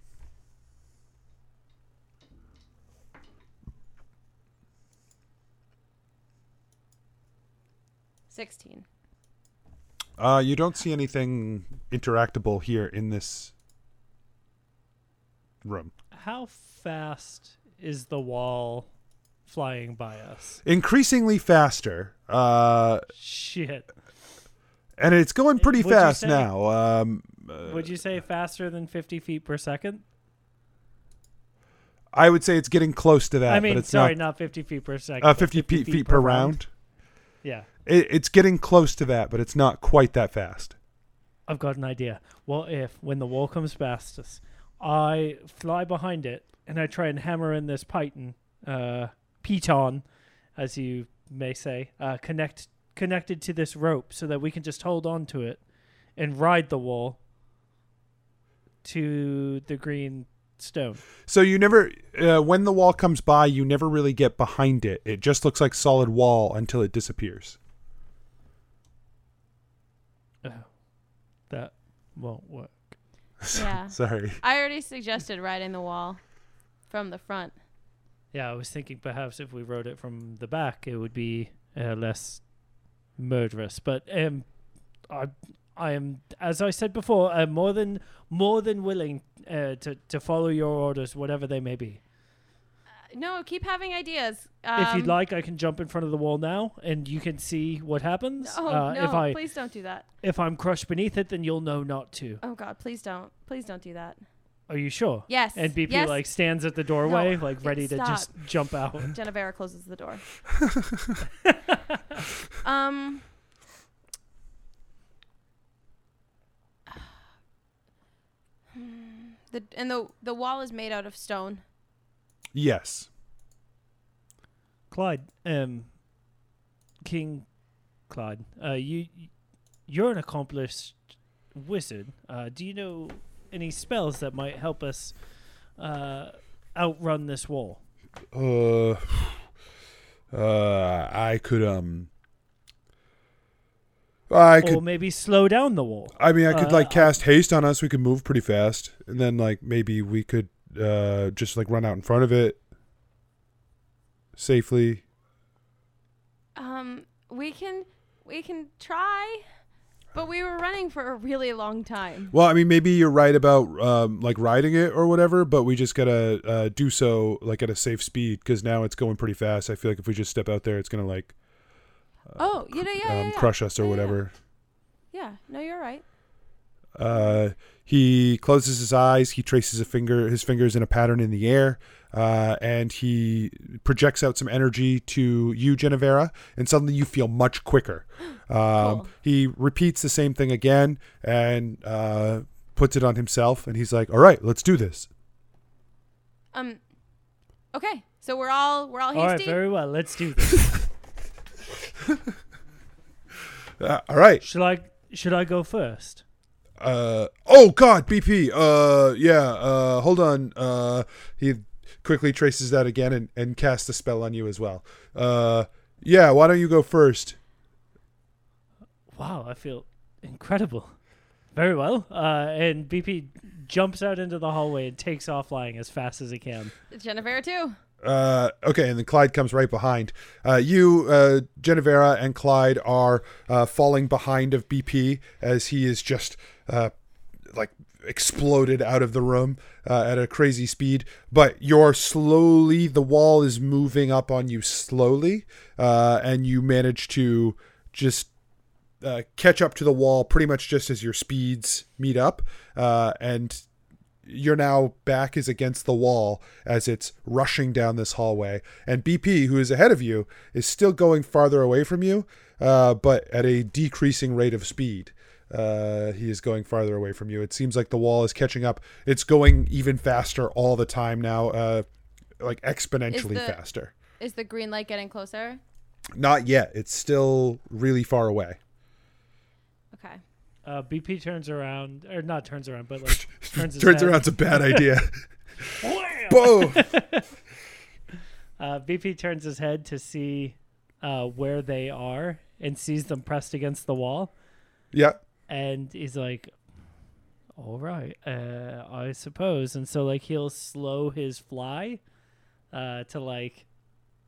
Sixteen. Uh, you don't see anything interactable here in this room. How fast is the wall flying by us? Increasingly faster. Uh, Shit. And it's going pretty What'd fast say? now. Um, uh, Would you say faster than 50 feet per second? I would say it's getting close to that. I mean, sorry, not not 50 feet per second. uh, but 50 feet, feet per round. Yeah. It, it's getting close to that, but it's not quite that fast. I've got an idea. What if, when the wall comes past us, I fly behind it and I try and hammer in this python, uh, piton, as you may say, uh, connect connected to this rope so that we can just hold on to it and ride the wall to the green stone. So you never, uh, when the wall comes by, you never really get behind it. It just looks like solid wall until it disappears. Oh, that won't work. Yeah. Sorry. I already suggested riding the wall. from the front. Yeah, I was thinking perhaps if we rode it from the back, it would be uh, less murderous. But um, I, I am, as I said before, I'm more than more than willing uh, to to follow your orders, whatever they may be. No, keep having ideas. if you'd Um, like, I can jump in front of the wall now, and you can see what happens. No, uh, no, if I please don't do that. if I'm crushed beneath it, then you'll know not to. Oh God, please don't. Please don't do that. Are you sure? Yes. And BP yes. like stands at the doorway, No, like ready to stop. just jump out. Genevera closes the door. um. The and the the wall is made out of stone. Yes. Clyde, um, King Clyde, uh, you you're an accomplished wizard. Uh, do you know any spells that might help us uh, outrun this wall? Uh, uh, I could um. I could. or maybe slow down the wall? I mean, I could uh, like cast haste on us. We could move pretty fast, and then like maybe we could uh just like run out in front of it safely. Um, we can we can try, but we were running for a really long time. Well, I mean, maybe you're right about um like riding it or whatever, but we just gotta uh, do so like at a safe speed because now it's going pretty fast. I feel like if we just step out there, it's gonna like oh, you know, yeah, yeah, um, yeah. crush us or Yeah, yeah, whatever. Yeah, no, you're right. Uh, he closes his eyes. He traces a finger, his fingers in a pattern in the air, uh, and he projects out some energy to you, Genevera, and suddenly you feel much quicker. Um, Cool. He repeats the same thing again and uh, puts it on himself, and he's like, "All right, let's do this." Um, okay, so we're all we're all All right, hasty. very well. Let's do this. Uh, all right. should I should I go first? Uh, oh God, BP. Uh, yeah. Uh, hold on. Uh, he quickly traces that again and, and casts a spell on you as well. Uh, yeah. Why don't you go first? Wow, I feel incredible. Very well. Uh, and BP jumps out into the hallway and takes off flying as fast as he can. Genevera too. Uh, okay, and then Clyde comes right behind. Uh, you, uh, Genevera, and Clyde are uh, falling behind of BP as he is just uh, like exploded out of the room uh, at a crazy speed. But you're slowly, the wall is moving up on you slowly, uh, and you manage to just uh, catch up to the wall pretty much just as your speeds meet up, uh, and you're now back is against the wall as it's rushing down this hallway. And BP, who is ahead of you, is still going farther away from you, uh, but at a decreasing rate of speed. Uh, he is going farther away from you. It seems like the wall is catching up. It's going even faster all the time now, uh, like exponentially the- faster. Is the green light getting closer? Not yet. It's still really far away. Okay. Uh, BP turns around, or not turns around, but like turns his Turns head. around, it's a bad idea. Boom! Uh, BP turns his head to see uh, where they are and sees them pressed against the wall, Yeah. And he's like, "All right, uh, I suppose." And so like he'll slow his fly uh, to like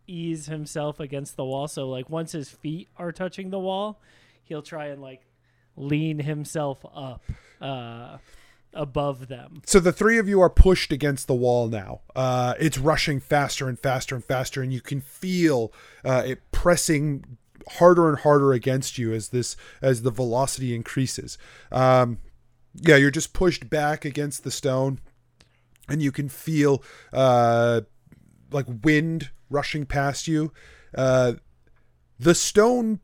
ease himself against the wall. So like once his feet are touching the wall, he'll try and like lean himself up uh, above them. So the three of you are pushed against the wall now. Uh, it's rushing faster and faster and faster, and you can feel uh, it pressing harder and harder against you as this as the velocity increases. Um, yeah, you're just pushed back against the stone, and you can feel uh, like wind rushing past you. Uh, the stone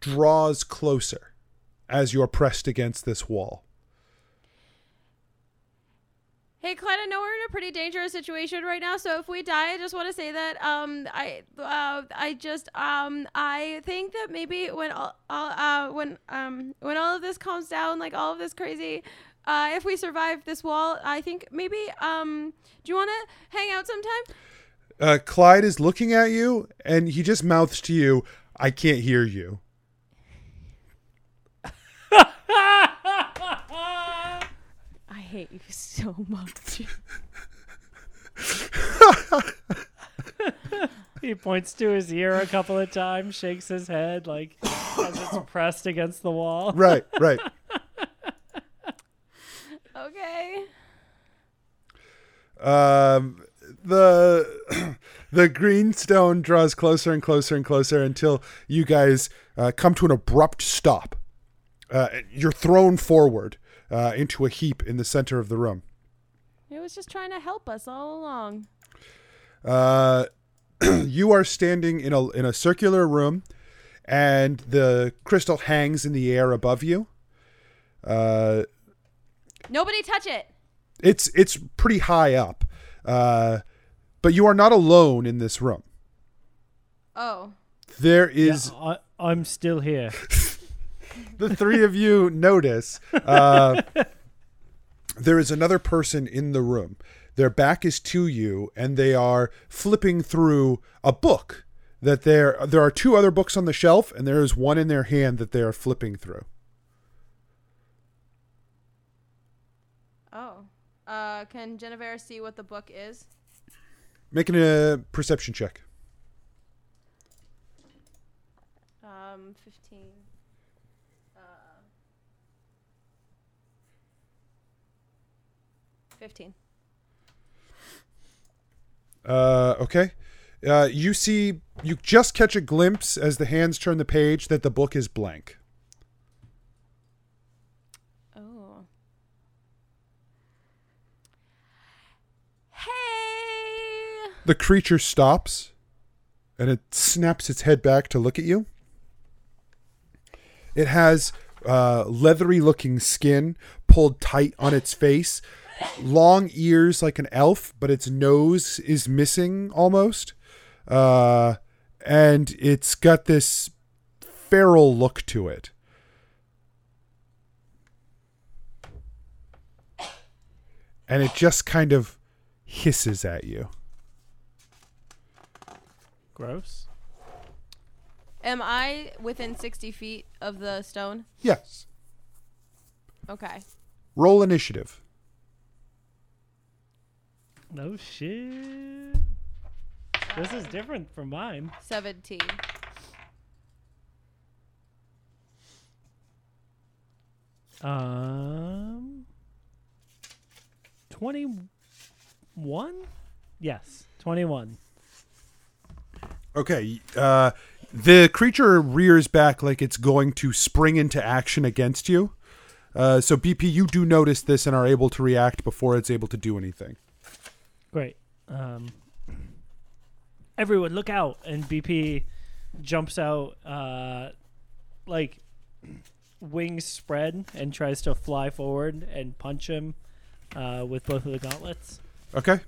draws closer as you're pressed against this wall. Hey, Clyde, I know we're in a pretty dangerous situation right now. So if we die, I just want to say that um, I uh, I just um, I think that maybe when all, all uh, when um, when all of this calms down, like all of this crazy, uh, if we survive this wall, I think maybe um, do you want to hang out sometime? uh, Clyde is looking at you and he just mouths to you, I can't hear you. I hate you so much. he points to his ear a couple of times, shakes his head like as it's pressed against the wall. Right, right. Okay. Um, the the green stone draws closer and closer and closer until you guys uh, come to an abrupt stop. Uh, you're thrown forward uh, into a heap in the center of the room. It was just trying to help us all along. Uh, you are standing in a in a circular room, and the crystal hangs in the air above you. Uh, Nobody touch it. it's it's pretty high up, uh, but you are not alone in this room. Oh. There is I, I'm still here. the three of you notice uh, there is another person in the room. Their back is to you, and they are flipping through a book. That there there are two other books on the shelf, and there is one in their hand that they are flipping through. Oh. Uh, can Genevera see what the book is? Making a perception check. Um, 15. 15. Uh, okay. Uh, you see, you just catch a glimpse as the hands turn the page that the book is blank. Oh. Hey! The creature stops and it snaps its head back to look at you. It has uh, leathery looking skin pulled tight on its face, long ears like an elf, but its nose is missing almost. Uh, and it's got this feral look to it. And it just kind of hisses at you. Gross. Am I within 60 feet of the stone? Yes. Okay. Roll initiative. No shit. This is different from mine. 17. Um, twenty-one. Yes, twenty-one. Okay. Uh, the creature rears back like it's going to spring into action against you. Uh, so, BP, you do notice this and are able to react before it's able to do anything. Great. Um, everyone, look out! And BP jumps out, uh, like wings spread, and tries to fly forward and punch him uh, with both of the gauntlets. Okay.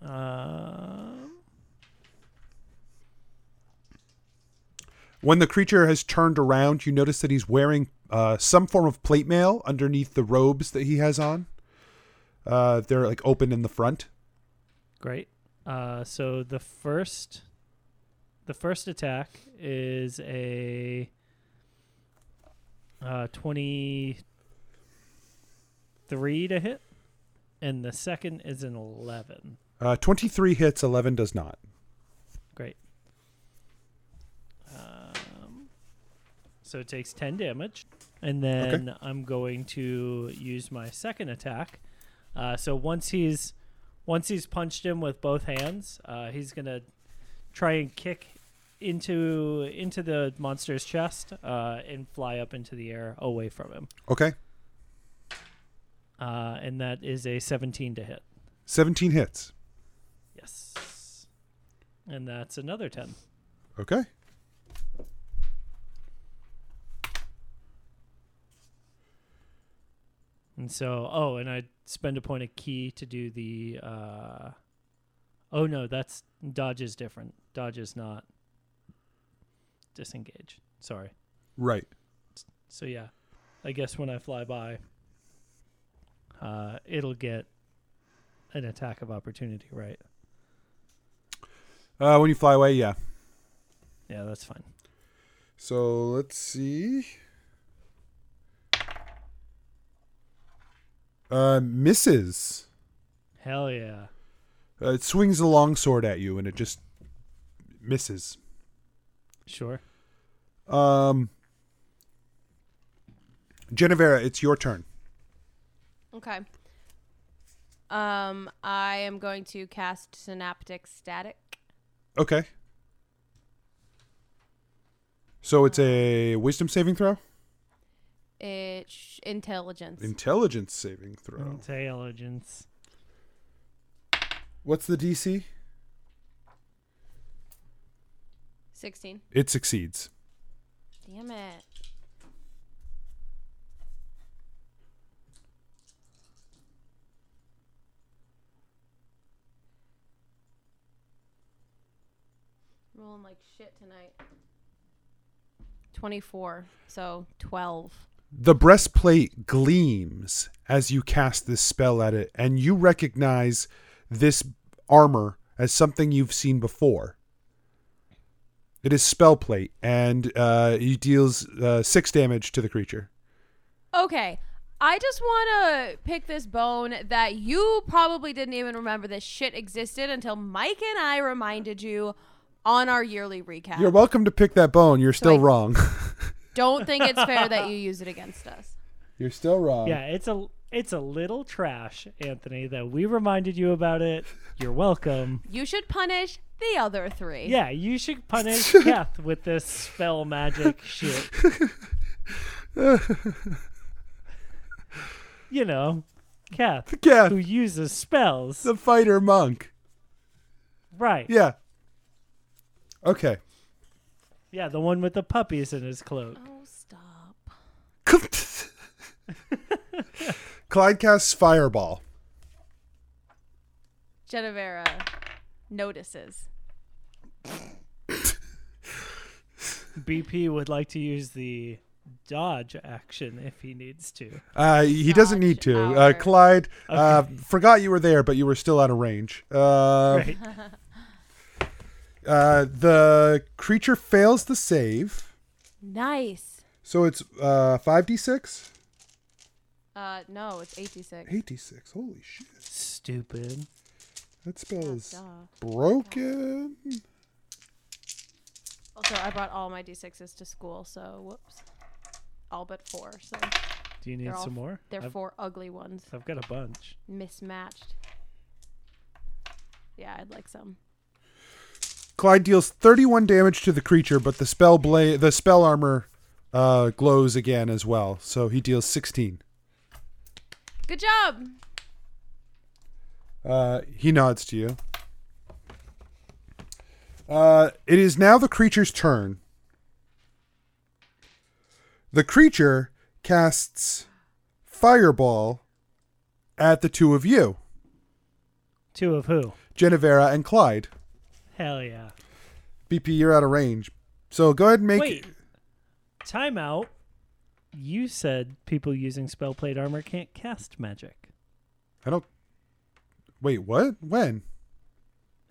Um, When the creature has turned around, you notice that he's wearing uh, some form of plate mail underneath the robes that he has on. Uh, they're like open in the front. Great. Uh, so the first, the first attack is a uh, twenty-three to hit, and the second is an eleven. Uh, 23 hits, 11 does not. Great. Um, so it takes ten damage, and then I'm going to use my second attack. Uh, so once he's once he's punched him with both hands, uh, he's gonna try and kick into into the monster's chest uh, and fly up into the air away from him. Okay. Uh, and that is a 17 to hit. 17 hits. Yes. And that's another 10. Okay. And so, oh, and I spend a point of ki to do the. Uh, oh no, that's dodge is different. Dodge is not disengage. Sorry. Right. So yeah, I guess when I fly by, uh, it'll get an attack of opportunity, right? Uh, when you fly away, yeah. Yeah, that's fine. So let's see. Uh, misses. Hell yeah. Uh, it swings a long sword at you and it just misses. Sure. Um, Genevera, it's your turn. Okay. Um, I am going to cast Synaptic Static. Okay. So it's a wisdom saving throw? It's intelligence. Intelligence saving throw. Intelligence. What's the DC? 16. It succeeds. Damn it. Rolling like shit tonight. 24. So 12. The breastplate gleams as you cast this spell at it, and you recognize this armor as something you've seen before. It is spell plate, and uh, it deals uh, six damage to the creature. Okay. I just want to pick this bone that you probably didn't even remember this shit existed until Mike and I reminded you on our yearly recap. You're welcome to pick that bone. You're still I- wrong. Don't think it's fair that you use it against us. You're still wrong. Yeah, it's a it's a little trash, Anthony. That we reminded you about it. You're welcome. You should punish the other three. Yeah, you should punish Keth with this spell magic shit. you know, Keth, Yeah, who uses spells. the fighter monk. right. Yeah. Okay. Yeah, the one with the puppies in his cloak. Oh, stop. Clyde casts fireball. Genevera notices. BP would like to use the dodge action if he needs to. Uh, he doesn't need to. Uh, hour. Clyde, uh, forgot you were there, but you were still out of range. Uh, Right. uh, the creature fails the save, Nice. so it's uh, 5d6? Uh, no, it's 86. 8d6. Holy shit. Stupid. That spell is Duh. broken. Also, I brought all my d6s to school, so whoops. All but four, so Do you need They're all- some more? they're I've, four ugly ones. I've got a bunch. Mismatched. Yeah, I'd like some. Clyde deals 31 damage to the creature, but the spell bla- the spell armor uh, glows again as well, so he deals 16. Good job. Uh, he nods to you. Uh, it is now the creature's turn. The creature casts fireball at the two of you, Two of who? Genevera and Clyde. Hell yeah. BP, you're out of range. So go ahead and make. Wait. Timeout. You said people using spell plate armor can't cast magic. I don't. Wait, what? When?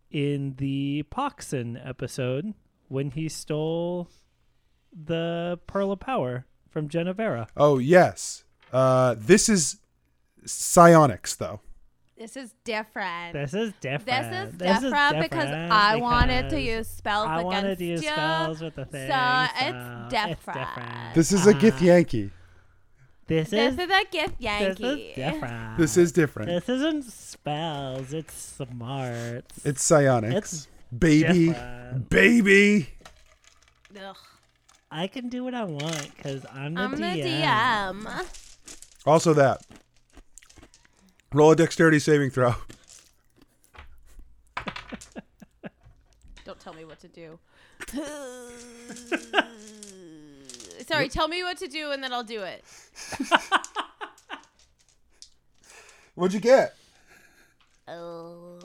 In the Poxon episode, when he stole the Pearl of Power from Genevera. Oh, yes. Uh, this is psionics, though. This is different. This is different. This is different, because I wanted to use spells I wanted against to use ya, spells with the thing. so so it's different. This is a Ah, Githyanki. This This is is a gift this is different. This is different. This isn't spells. It's smarts. It's psionics. It's baby. different. Baby. Ugh. I can do what I want because I'm the I'm the DM. DM. Also, that. Roll a dexterity saving throw. Don't tell me what to do. Sorry, tell me what to do and then I'll do it. What'd you get? Oh,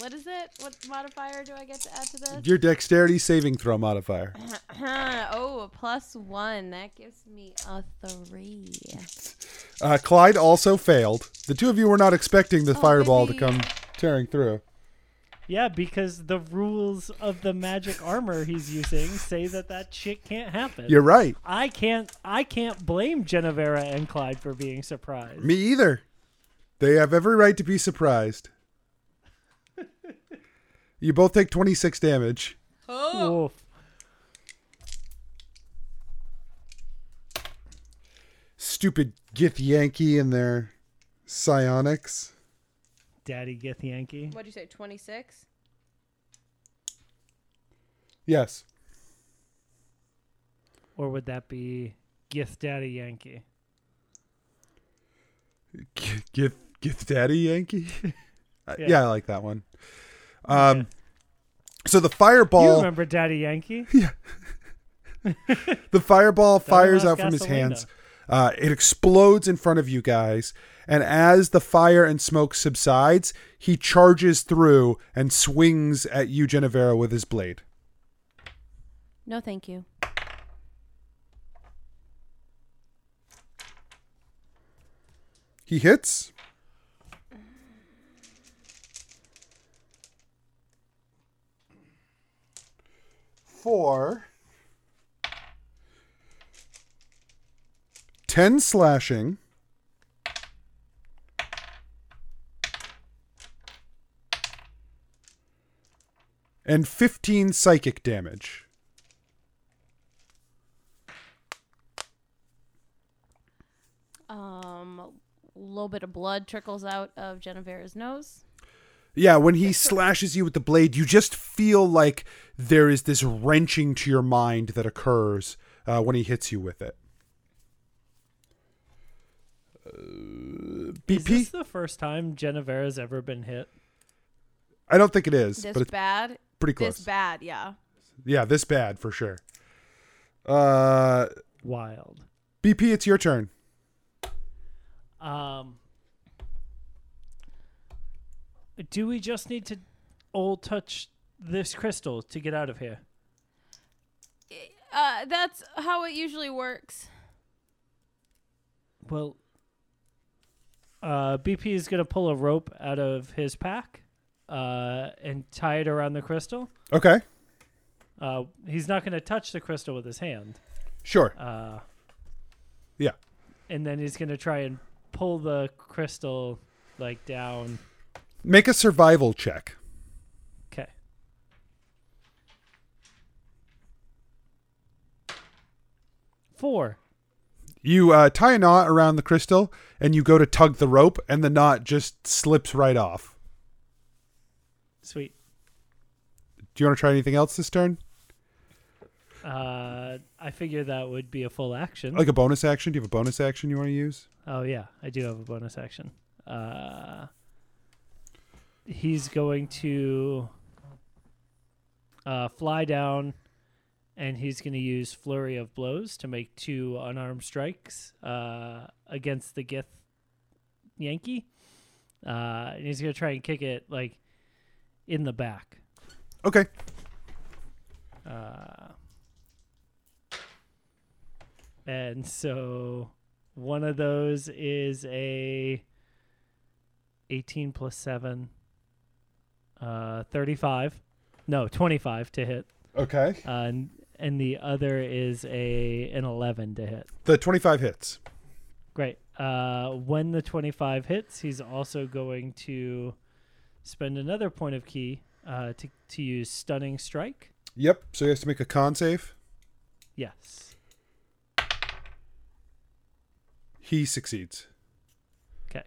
what is it? What modifier do I get to add to this? Your dexterity saving throw modifier. oh, a plus one. That gives me a three. Uh, Clyde also failed. The two of you were not expecting the Oh, fireball to come tearing through. Yeah, because the rules of the magic armor he's using say that that shit can't happen. You're right. I can't. I can't blame Genevera and Clyde for being surprised. Me either. They have every right to be surprised. You both take 26 damage. Oh. Oof. Stupid Githyanki and their psionics. Daddy Gith Yankee. What'd you say? 26? Yes. Or would that be Gith Daddy Yankee? G- Gith Gith Daddy Yankee. Yeah. Yeah. I like that one. Um, Okay. so the You fireball, remember Daddy Yankee? Yeah. the fireball fires out from his hands. Uh, it explodes in front of you guys, and as the fire and smoke subsides, he charges through and swings at you, Genevera, with his blade. No, thank you. He hits. For 10 slashing. And 15 psychic damage. Um, a little bit of blood trickles out of Genevera's nose. Yeah, when he slashes you with the blade, you just feel like there is this wrenching to your mind that occurs uh, when he hits you with it. Uh, Is this the first time Genevera's ever been hit? I don't think it is, This but it's bad. pretty close. This bad, yeah. Yeah, this bad for sure. Uh, Wild. BP, it's your turn. Um, do we just need to all touch this crystal to get out of here? Uh, that's how it usually works. Well, uh, BP is going to pull a rope out of his pack uh, and tie it around the crystal. Okay, Uh, he's not going to touch the crystal with his hand. sure. Uh, Yeah. and then he's going to try and pull the crystal like down. Make a survival check. Okay. Four. You uh, tie a knot around the crystal, and you go to tug the rope, and the knot just slips right off. Sweet. Do you want to try anything else this turn? Uh, I figure that would be a full action. Like a bonus action? Do you have a bonus action you want to use? Oh yeah, I do have a bonus action. Uh, he's going to uh, fly down, and he's going to use flurry of blows to make two unarmed strikes uh, against the Gith Yankee. Uh, and he's going to try and kick it like in the back. Okay. Uh, and so one of those is a 18 plus 7 uh 35 no 25 to hit Okay. uh, and, and the other is a an 11 to hit The 25 hits. great uh when the 25 hits he's also going to spend another point of ki uh to to use stunning strike Yep. So he has to make a con save. yes He succeeds. okay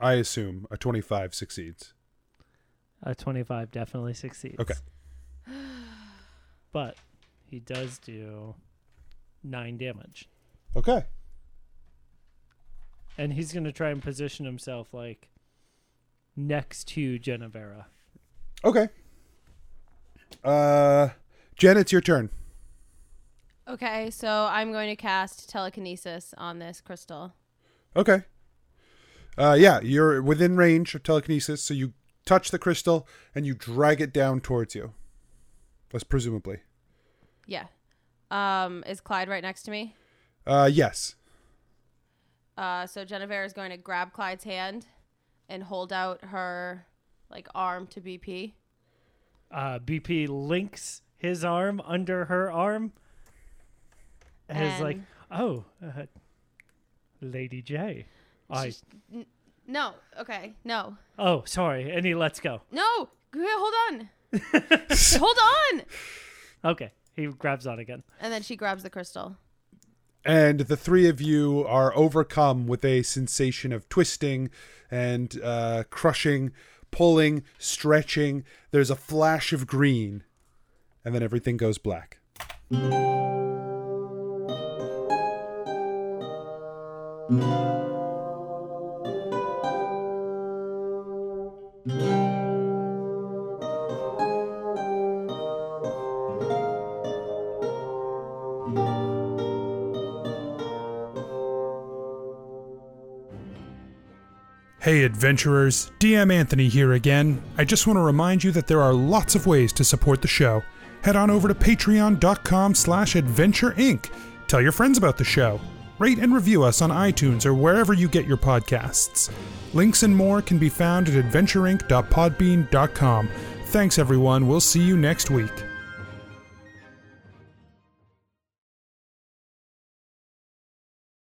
I assume a 25 succeeds. A 25 definitely succeeds. Okay. But he does do 9 damage. Okay. And he's going to try and position himself like next to Genevera. Okay. Uh, Jen, it's your turn. Okay, so I'm going to cast telekinesis on this crystal. Okay. Uh, yeah, you're within range of telekinesis, so you touch the crystal and you drag it down towards you. That's presumably. Yeah. Um, is Clyde right next to me? Uh, yes. Uh, so Genevera is going to grab Clyde's hand and hold out her like arm to BP. Uh, BP links his arm under her arm. And is like, oh, uh, Lady J. I, She's- n- No. Okay. No. Oh, sorry. And he lets go. No. Hold on. hold on. Okay. He grabs on again. And then she grabs the crystal. and the three of you are overcome with a sensation of twisting and uh, crushing, pulling, stretching. There's a flash of green, and then everything goes black. Hey adventurers, DM Anthony here again. I just want to remind you that there are lots of ways to support the show. Head on over to patreon.com slash adventure inc. Tell your friends about the show. Rate and review us on iTunes or wherever you get your podcasts. Links and more can be found at adventureinc.podbean.com. Thanks everyone, we'll see you next week.